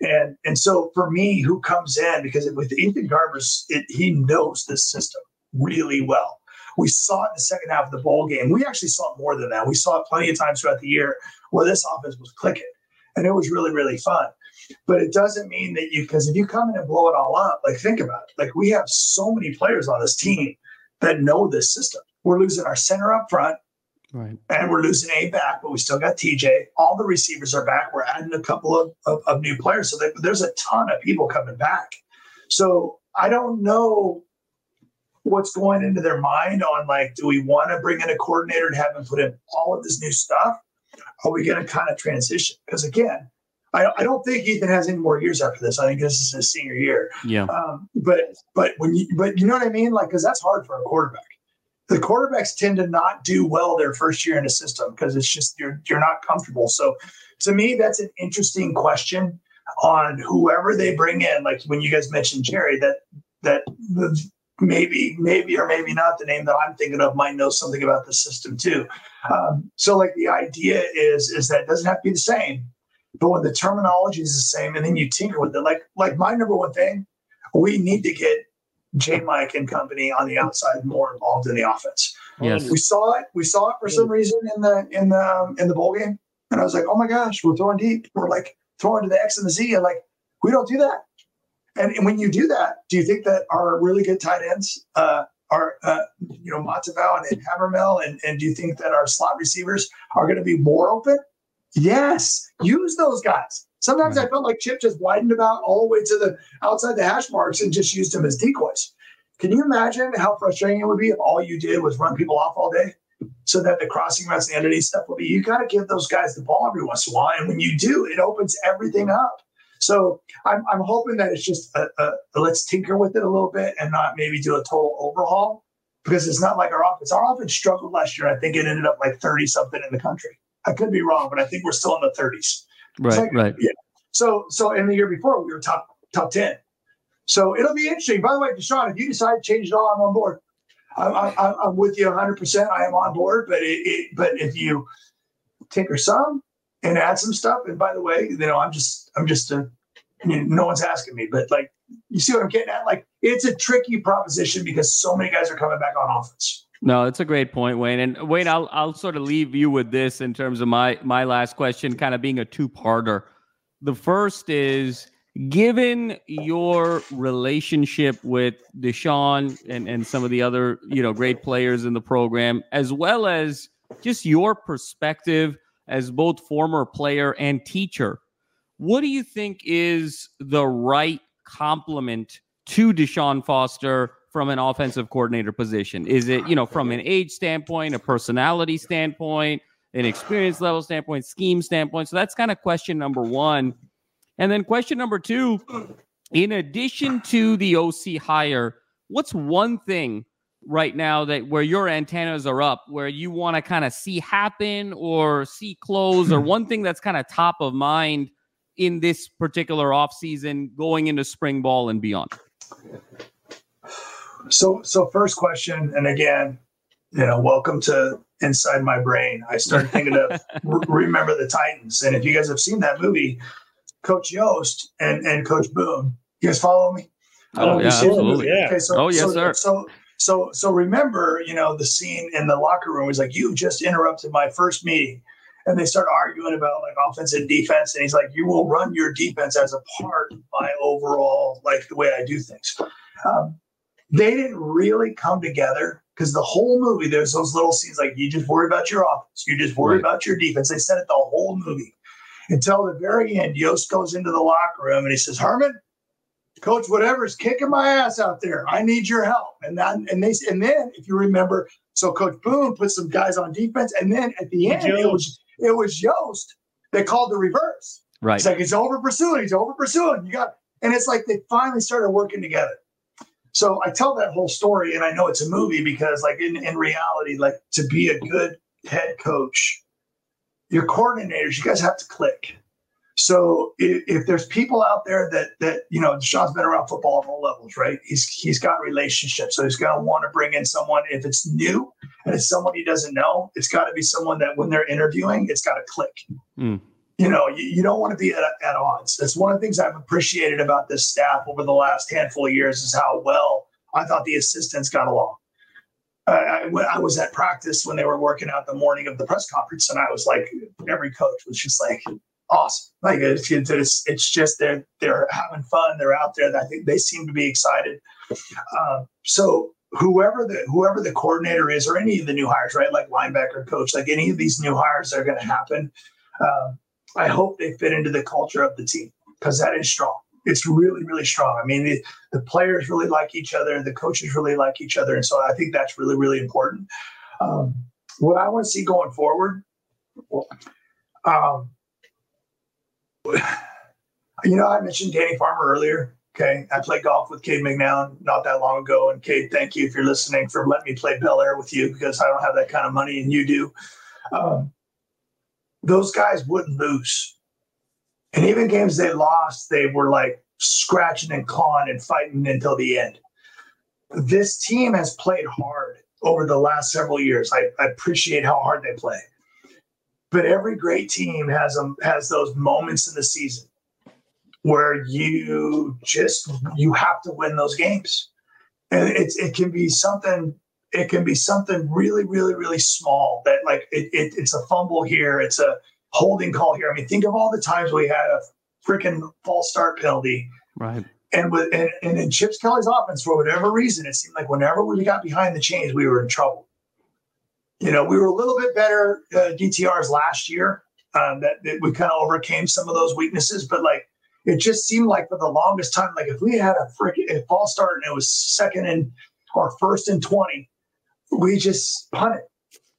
And and so for me, who comes in because with Ethan Garbers, it, he knows this system really well. We saw it in the second half of the bowl game. We actually saw it more than that. We saw it plenty of times throughout the year where this offense was clicking, and it was really really fun. But it doesn't mean that you because if you come in and blow it all up, like think about it. Like we have so many players on this team that know this system. We're losing our center up front. Right. And we're losing a back, but we still got TJ. All the receivers are back. We're adding a couple of, of, of new players. So that, there's a ton of people coming back. So I don't know what's going into their mind on like, do we want to bring in a coordinator and have him put in all of this new stuff? Are we going to kind of transition? Because again, I, I don't think Ethan has any more years after this. I think this is his senior year. Yeah. Um, but but when you but you know what I mean? Like, because that's hard for a quarterback. The quarterbacks tend to not do well their first year in a system because it's just you're you're not comfortable. So to me, that's an interesting question. on whoever they bring in. Like when you guys mentioned Jerry, that that maybe, maybe or maybe not the name that I'm thinking of might know something about the system too. Um, so like the idea is is that it doesn't have to be the same, but when the terminology is the same and then you tinker with it, like like my number one thing, we need to get J Mike and company on the outside more involved in the offense. Yes. We saw it. We saw it for some reason in the in the um, in the bowl game, and I was like, "Oh my gosh, we're throwing deep. We're like throwing to the X and the Z." And like, we don't do that. And, and when you do that, do you think that our really good tight ends uh, are, uh, you know, Matavao and, and Habermehl, and, and do you think that our slot receivers are going to be more open? Yes, use those guys. Sometimes I felt like Chip just widened about all the way to the outside the hash marks and just used them as decoys. Can you imagine how frustrating it would be if all you did was run people off all day? So that the crossing routes and underneath stuff will be, you got to give those guys the ball every once in a while. And when you do, it opens everything up. So I'm, I'm hoping that it's just a, a, a let's tinker with it a little bit and not maybe do a total overhaul because it's not like our offense. Our offense struggled last year. I think it ended up like 30 something in the country. I could be wrong, but I think we're still in the 30s. Right, like- right. Yeah. So so in the year before we were top top 10. So it'll be interesting. By the way, Deshaun, if you decide to change it all, I'm on board. I'm, I'm, I'm with you 100. percent I am on board. But it, it but if you tinker some and add some stuff, and by the way, you know I'm just I'm just a you know, no one's asking me, but like you see what I'm getting at? Like it's a tricky proposition because so many guys are coming back on offense. No, it's a great point, Wayne. And Wayne, I'll I'll sort of leave you with this in terms of my my last question, kind of being a two-parter. The first is given your relationship with Deshaun and, and some of the other, you know, great players in the program, as well as just your perspective as both former player and teacher, what do you think is the right complement to Deshaun Foster from an offensive coordinator position? Is it, you know, from an age standpoint, a personality standpoint, an experience level standpoint, scheme standpoint? So that's kind of question number one. And then question number two, in addition to the OC hire, what's one thing right now that where your antennas are up, where you want to kind of see happen or see close, or one thing that's kind of top of mind in this particular offseason going into spring ball and beyond? So so first question, and again, you know, welcome to inside my brain. I started thinking of R- remember the Titans, and if you guys have seen that movie, Coach Yoast and and Coach Boone, you guys follow me? Oh, Um, yeah, you see the movie? absolutely. Yeah. Okay, so, Oh, yes, so, sir. So so so remember, you know, the scene in the locker room was like, you just interrupted my first meeting. And they start arguing about like offense and defense. And he's like, you will run your defense as a part of my overall, like the way I do things. Um, they didn't really come together because the whole movie, there's those little scenes like you just worry about your offense, you just worry Right. about your defense. They said it the whole movie until the very end. Yoast goes into the locker room and he says, Herman, coach, whatever's kicking my ass out there, I need your help. And then, and they, and then if you remember, so Coach Boone put some guys on defense, and then at the end, it was it was Yoast that called the reverse. Right. It's like he's over pursuing, he's over pursuing. You got, and it's like they finally started working together. So I tell that whole story, and I know it's a movie because, like in, in reality, like to be a good head coach, your coordinators, you guys have to click. So if, if there's people out there that that you know, Deshaun's been around football on all levels, right? He's he's got relationships, so he's going to want to bring in someone if it's new and it's someone he doesn't know. It's got to be someone that when they're interviewing, it's got to click. Mm. You know, you, you don't want to be at, at odds. That's one of the things I've appreciated about this staff over the last handful of years is how well I thought the assistants got along. I, I, I was at practice when they were working out the morning of the press conference, and I was like, every coach was just like, awesome. Like it's it's, it's just they're they're having fun. They're out there. I think they seem to be excited. Um, so whoever the whoever the coordinator is, or any of the new hires, right? Like linebacker coach, like any of these new hires that are going to happen. Um, I hope they fit into the culture of the team because that is strong. It's really, really strong. I mean, the, the players really like each other, the coaches really like each other, and so I think that's really, really important. Um, what I want to see going forward, um, you know, I mentioned Danny Farmer earlier. Okay, I played golf with Cade McNown not that long ago, and Cade, thank you if you're listening for letting me play Bel Air with you because I don't have that kind of money and you do. Um, those guys wouldn't lose And even games they lost, they were like scratching and clawing and fighting until the end. This team has played hard over the last several years. I, I appreciate how hard they play. But every great team has them has those moments in the season where you just you have to win those games. And it's it can be something it can be something really, really, really small that like it, it, it's a fumble here, it's a holding call here. I mean, think of all the times we had a freaking false start penalty. Right. And with and, and in Chips Kelly's offense, for whatever reason, it seemed like whenever we got behind the chains, we were in trouble. You know, we were a little bit better uh, DTRs last year. Um, that, that we kind of overcame some of those weaknesses, but like it just seemed like for the longest time, like if we had a freaking false start and it was second and or first and twenty, we just punt it.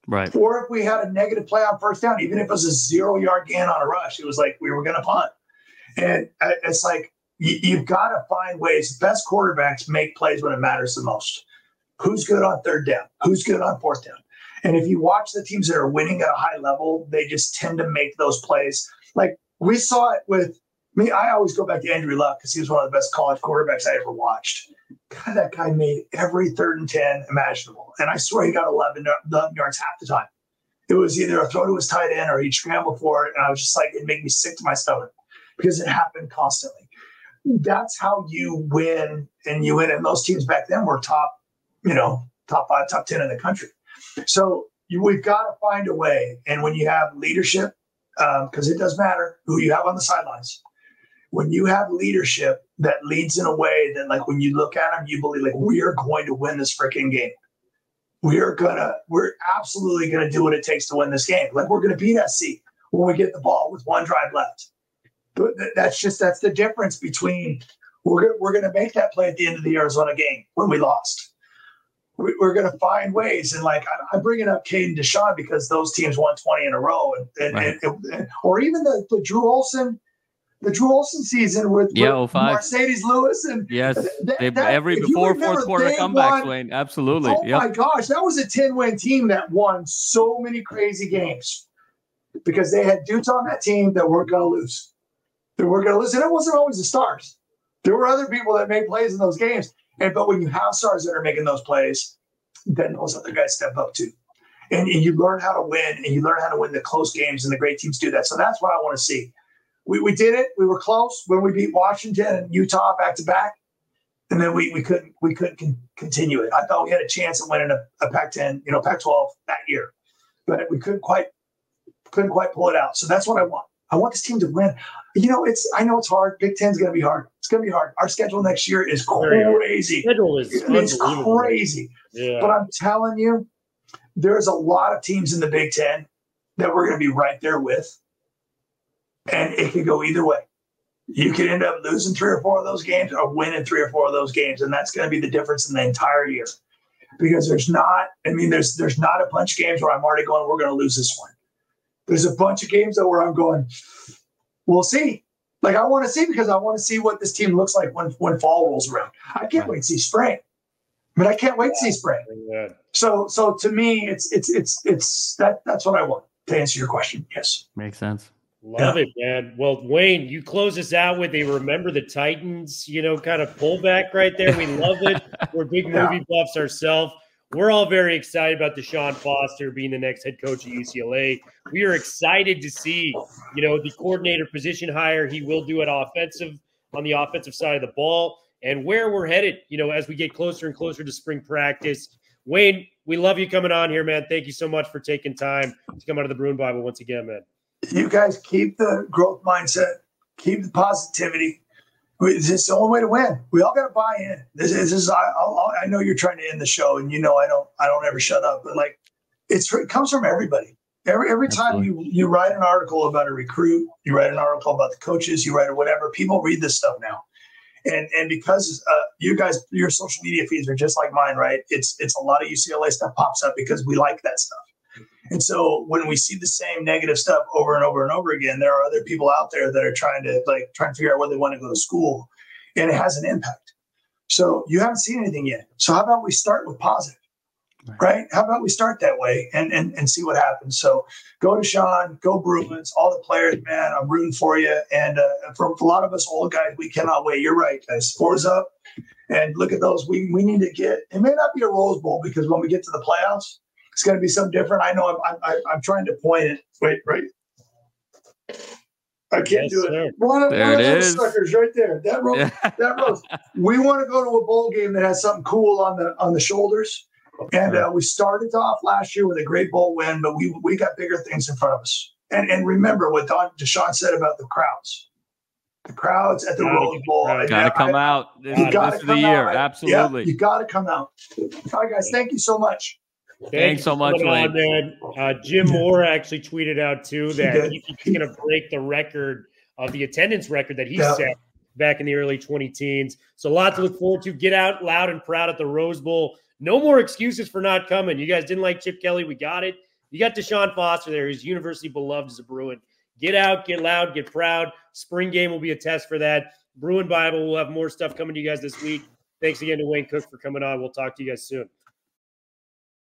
Right. Or if we had a negative play on first down, even if it was a zero yard gain on a rush, it was like we were going to punt. And it's like you, you've got to find ways. Best quarterbacks make plays when it matters the most. Who's good on third down? Who's good on fourth down? And if you watch the teams that are winning at a high level, they just tend to make those plays. Like we saw it with me. I always go back to Andrew Luck because he was one of the best college quarterbacks I ever watched. God, that guy made every third and 10 imaginable. And I swear he got 11, 11 yards half the time. It was either a throw to his tight end or he'd scramble for it. And I was just like, it made me sick to my stomach because it happened constantly. That's how you win and you win. And those teams back then were top, you know, top five, top 10 in the country. So you, we've got to find a way. And when you have leadership, because um, it does matter who you have on the sidelines, when you have leadership that leads in a way that, like, when you look at them, you believe, like, we are going to win this freaking game. We are gonna, we're absolutely gonna do what it takes to win this game. Like, we're gonna beat SC when we get the ball with one drive left. But that's just that's the difference between we're we're gonna make that play at the end of the Arizona game when we lost. We're going to find ways, and like I'm bringing up Caden Deshawn because those teams won 20 in a row, and, and, Right. and- and- or even the, the Drew Olson, the Drew Olson season with, Yeah, with 05. Marcedes Lewis, and Yes. that- They, that- every before fourth quarter comebacks, won- Wayne. Absolutely. Oh Yep. my gosh, that was a 10 win team that won so many crazy games because they had dudes on that team that weren't going to lose. They weren't going to lose. And it wasn't always the stars. There were other people that made plays in those games. And but when you have stars that are making those plays, then those other guys step up too. And, and you learn how to win and you learn how to win the close games, and the great teams do that. So that's what I want to see. We, we did it. We were close when we beat Washington and Utah back to back and then we, we couldn't we couldn't con- continue it. I thought we had a chance at winning a, a Pac-10, you know, Pac-12 that year, but we couldn't quite couldn't quite pull it out. So that's what I want. I want this team to win. You know, it's I know it's hard. Big Ten's going to be hard. It's going to be hard. Our schedule next year is crazy. Schedule is It's crazy. Yeah. But I'm telling you, there's a lot of teams in the Big Ten that we're going to be right there with, and it could go either way. You could end up losing three or four of those games, or winning three or four of those games, and that's going to be the difference in the entire year. Because there's not, I mean, there's there's not a bunch of games where I'm already going, we're going to lose this one. There's a bunch of games though where I'm going, we'll see. Like I want to see because I want to see what this team looks like when when fall rolls around. I can't wait to see spring. I mean, I can't wait to see spring. Yeah. So so to me, it's it's it's it's that that's what I want to answer your question. Yes. Makes sense. Love it, man. Well, Wayne, you close us out with a remember the Titans, you know, kind of pullback right there. We love it. We're big Yeah. movie buffs ourselves. We're all very excited about Deshaun Foster being the next head coach at UCLA. We are excited to see, you know, the coordinator position hire he will do at offensive on the offensive side of the ball and where we're headed, you know, as we get closer and closer to spring practice. Wayne, we love you coming on here, man. Thank you so much for taking time to come out of the Bruin Bible once again, man. You guys keep the growth mindset, keep the positivity. Is the only way to win. We all got to buy in. This is, this is I, I'll- I know you're trying to end the show, and you know I don't I don't ever shut up. But like, it's it comes from everybody. Every every time you you write an article about a recruit, you write an article about the coaches, you write whatever. People read this stuff now, and and because uh, you guys your social media feeds are just like mine, right? It's it's a lot of UCLA stuff pops up because we like that stuff. And so when we see the same negative stuff over and over and over again, there are other people out there that are trying to like trying to figure out where they want to go to school, and it has an impact. So you haven't seen anything yet. So how about we start with positive? right? How about we start that way and and and see what happens? So go to Sean, go Bruins, all the players, man. I'm rooting for you. And uh, for, for a lot of us old guys, we cannot wait. You're right, guys. Four's up, and look at those. We we need to get. It may not be a Rose Bowl because when we get to the playoffs, it's going to be something different. I know. I'm I'm, I'm trying to point it. Wait, right. I can't Yes, do it. sir. One of, There one it those is. suckers right there. That rose, that rose. We want to go to a bowl game that has something cool on the on the shoulders. And uh, we started off last year with a great bowl win, but we we got bigger things in front of us. And and remember what Don Deshaun said about the crowds. The crowds at the Gotta Rose get Bowl. Gotta I- come out. This, You this gotta is the come year. out. Absolutely. Yeah, you got to come out. All right, guys. Thank you so much. You Thanks so much, on, man. Uh, Jim Mora actually tweeted out too that he- he's going to break the record of the attendance record that he Yeah. set back in the early 20 teens. So a lot to look forward to. Get out loud and proud at the Rose Bowl. No more excuses for not coming. You guys didn't like Chip Kelly. We got it. You got Deshaun Foster there. He's universally beloved as a Bruin. Get out, get loud, get proud. Spring game will be a test for that. Bruin Bible We'll have more stuff coming to you guys this week. Thanks again to Wayne Cook for coming on. We'll talk to you guys soon.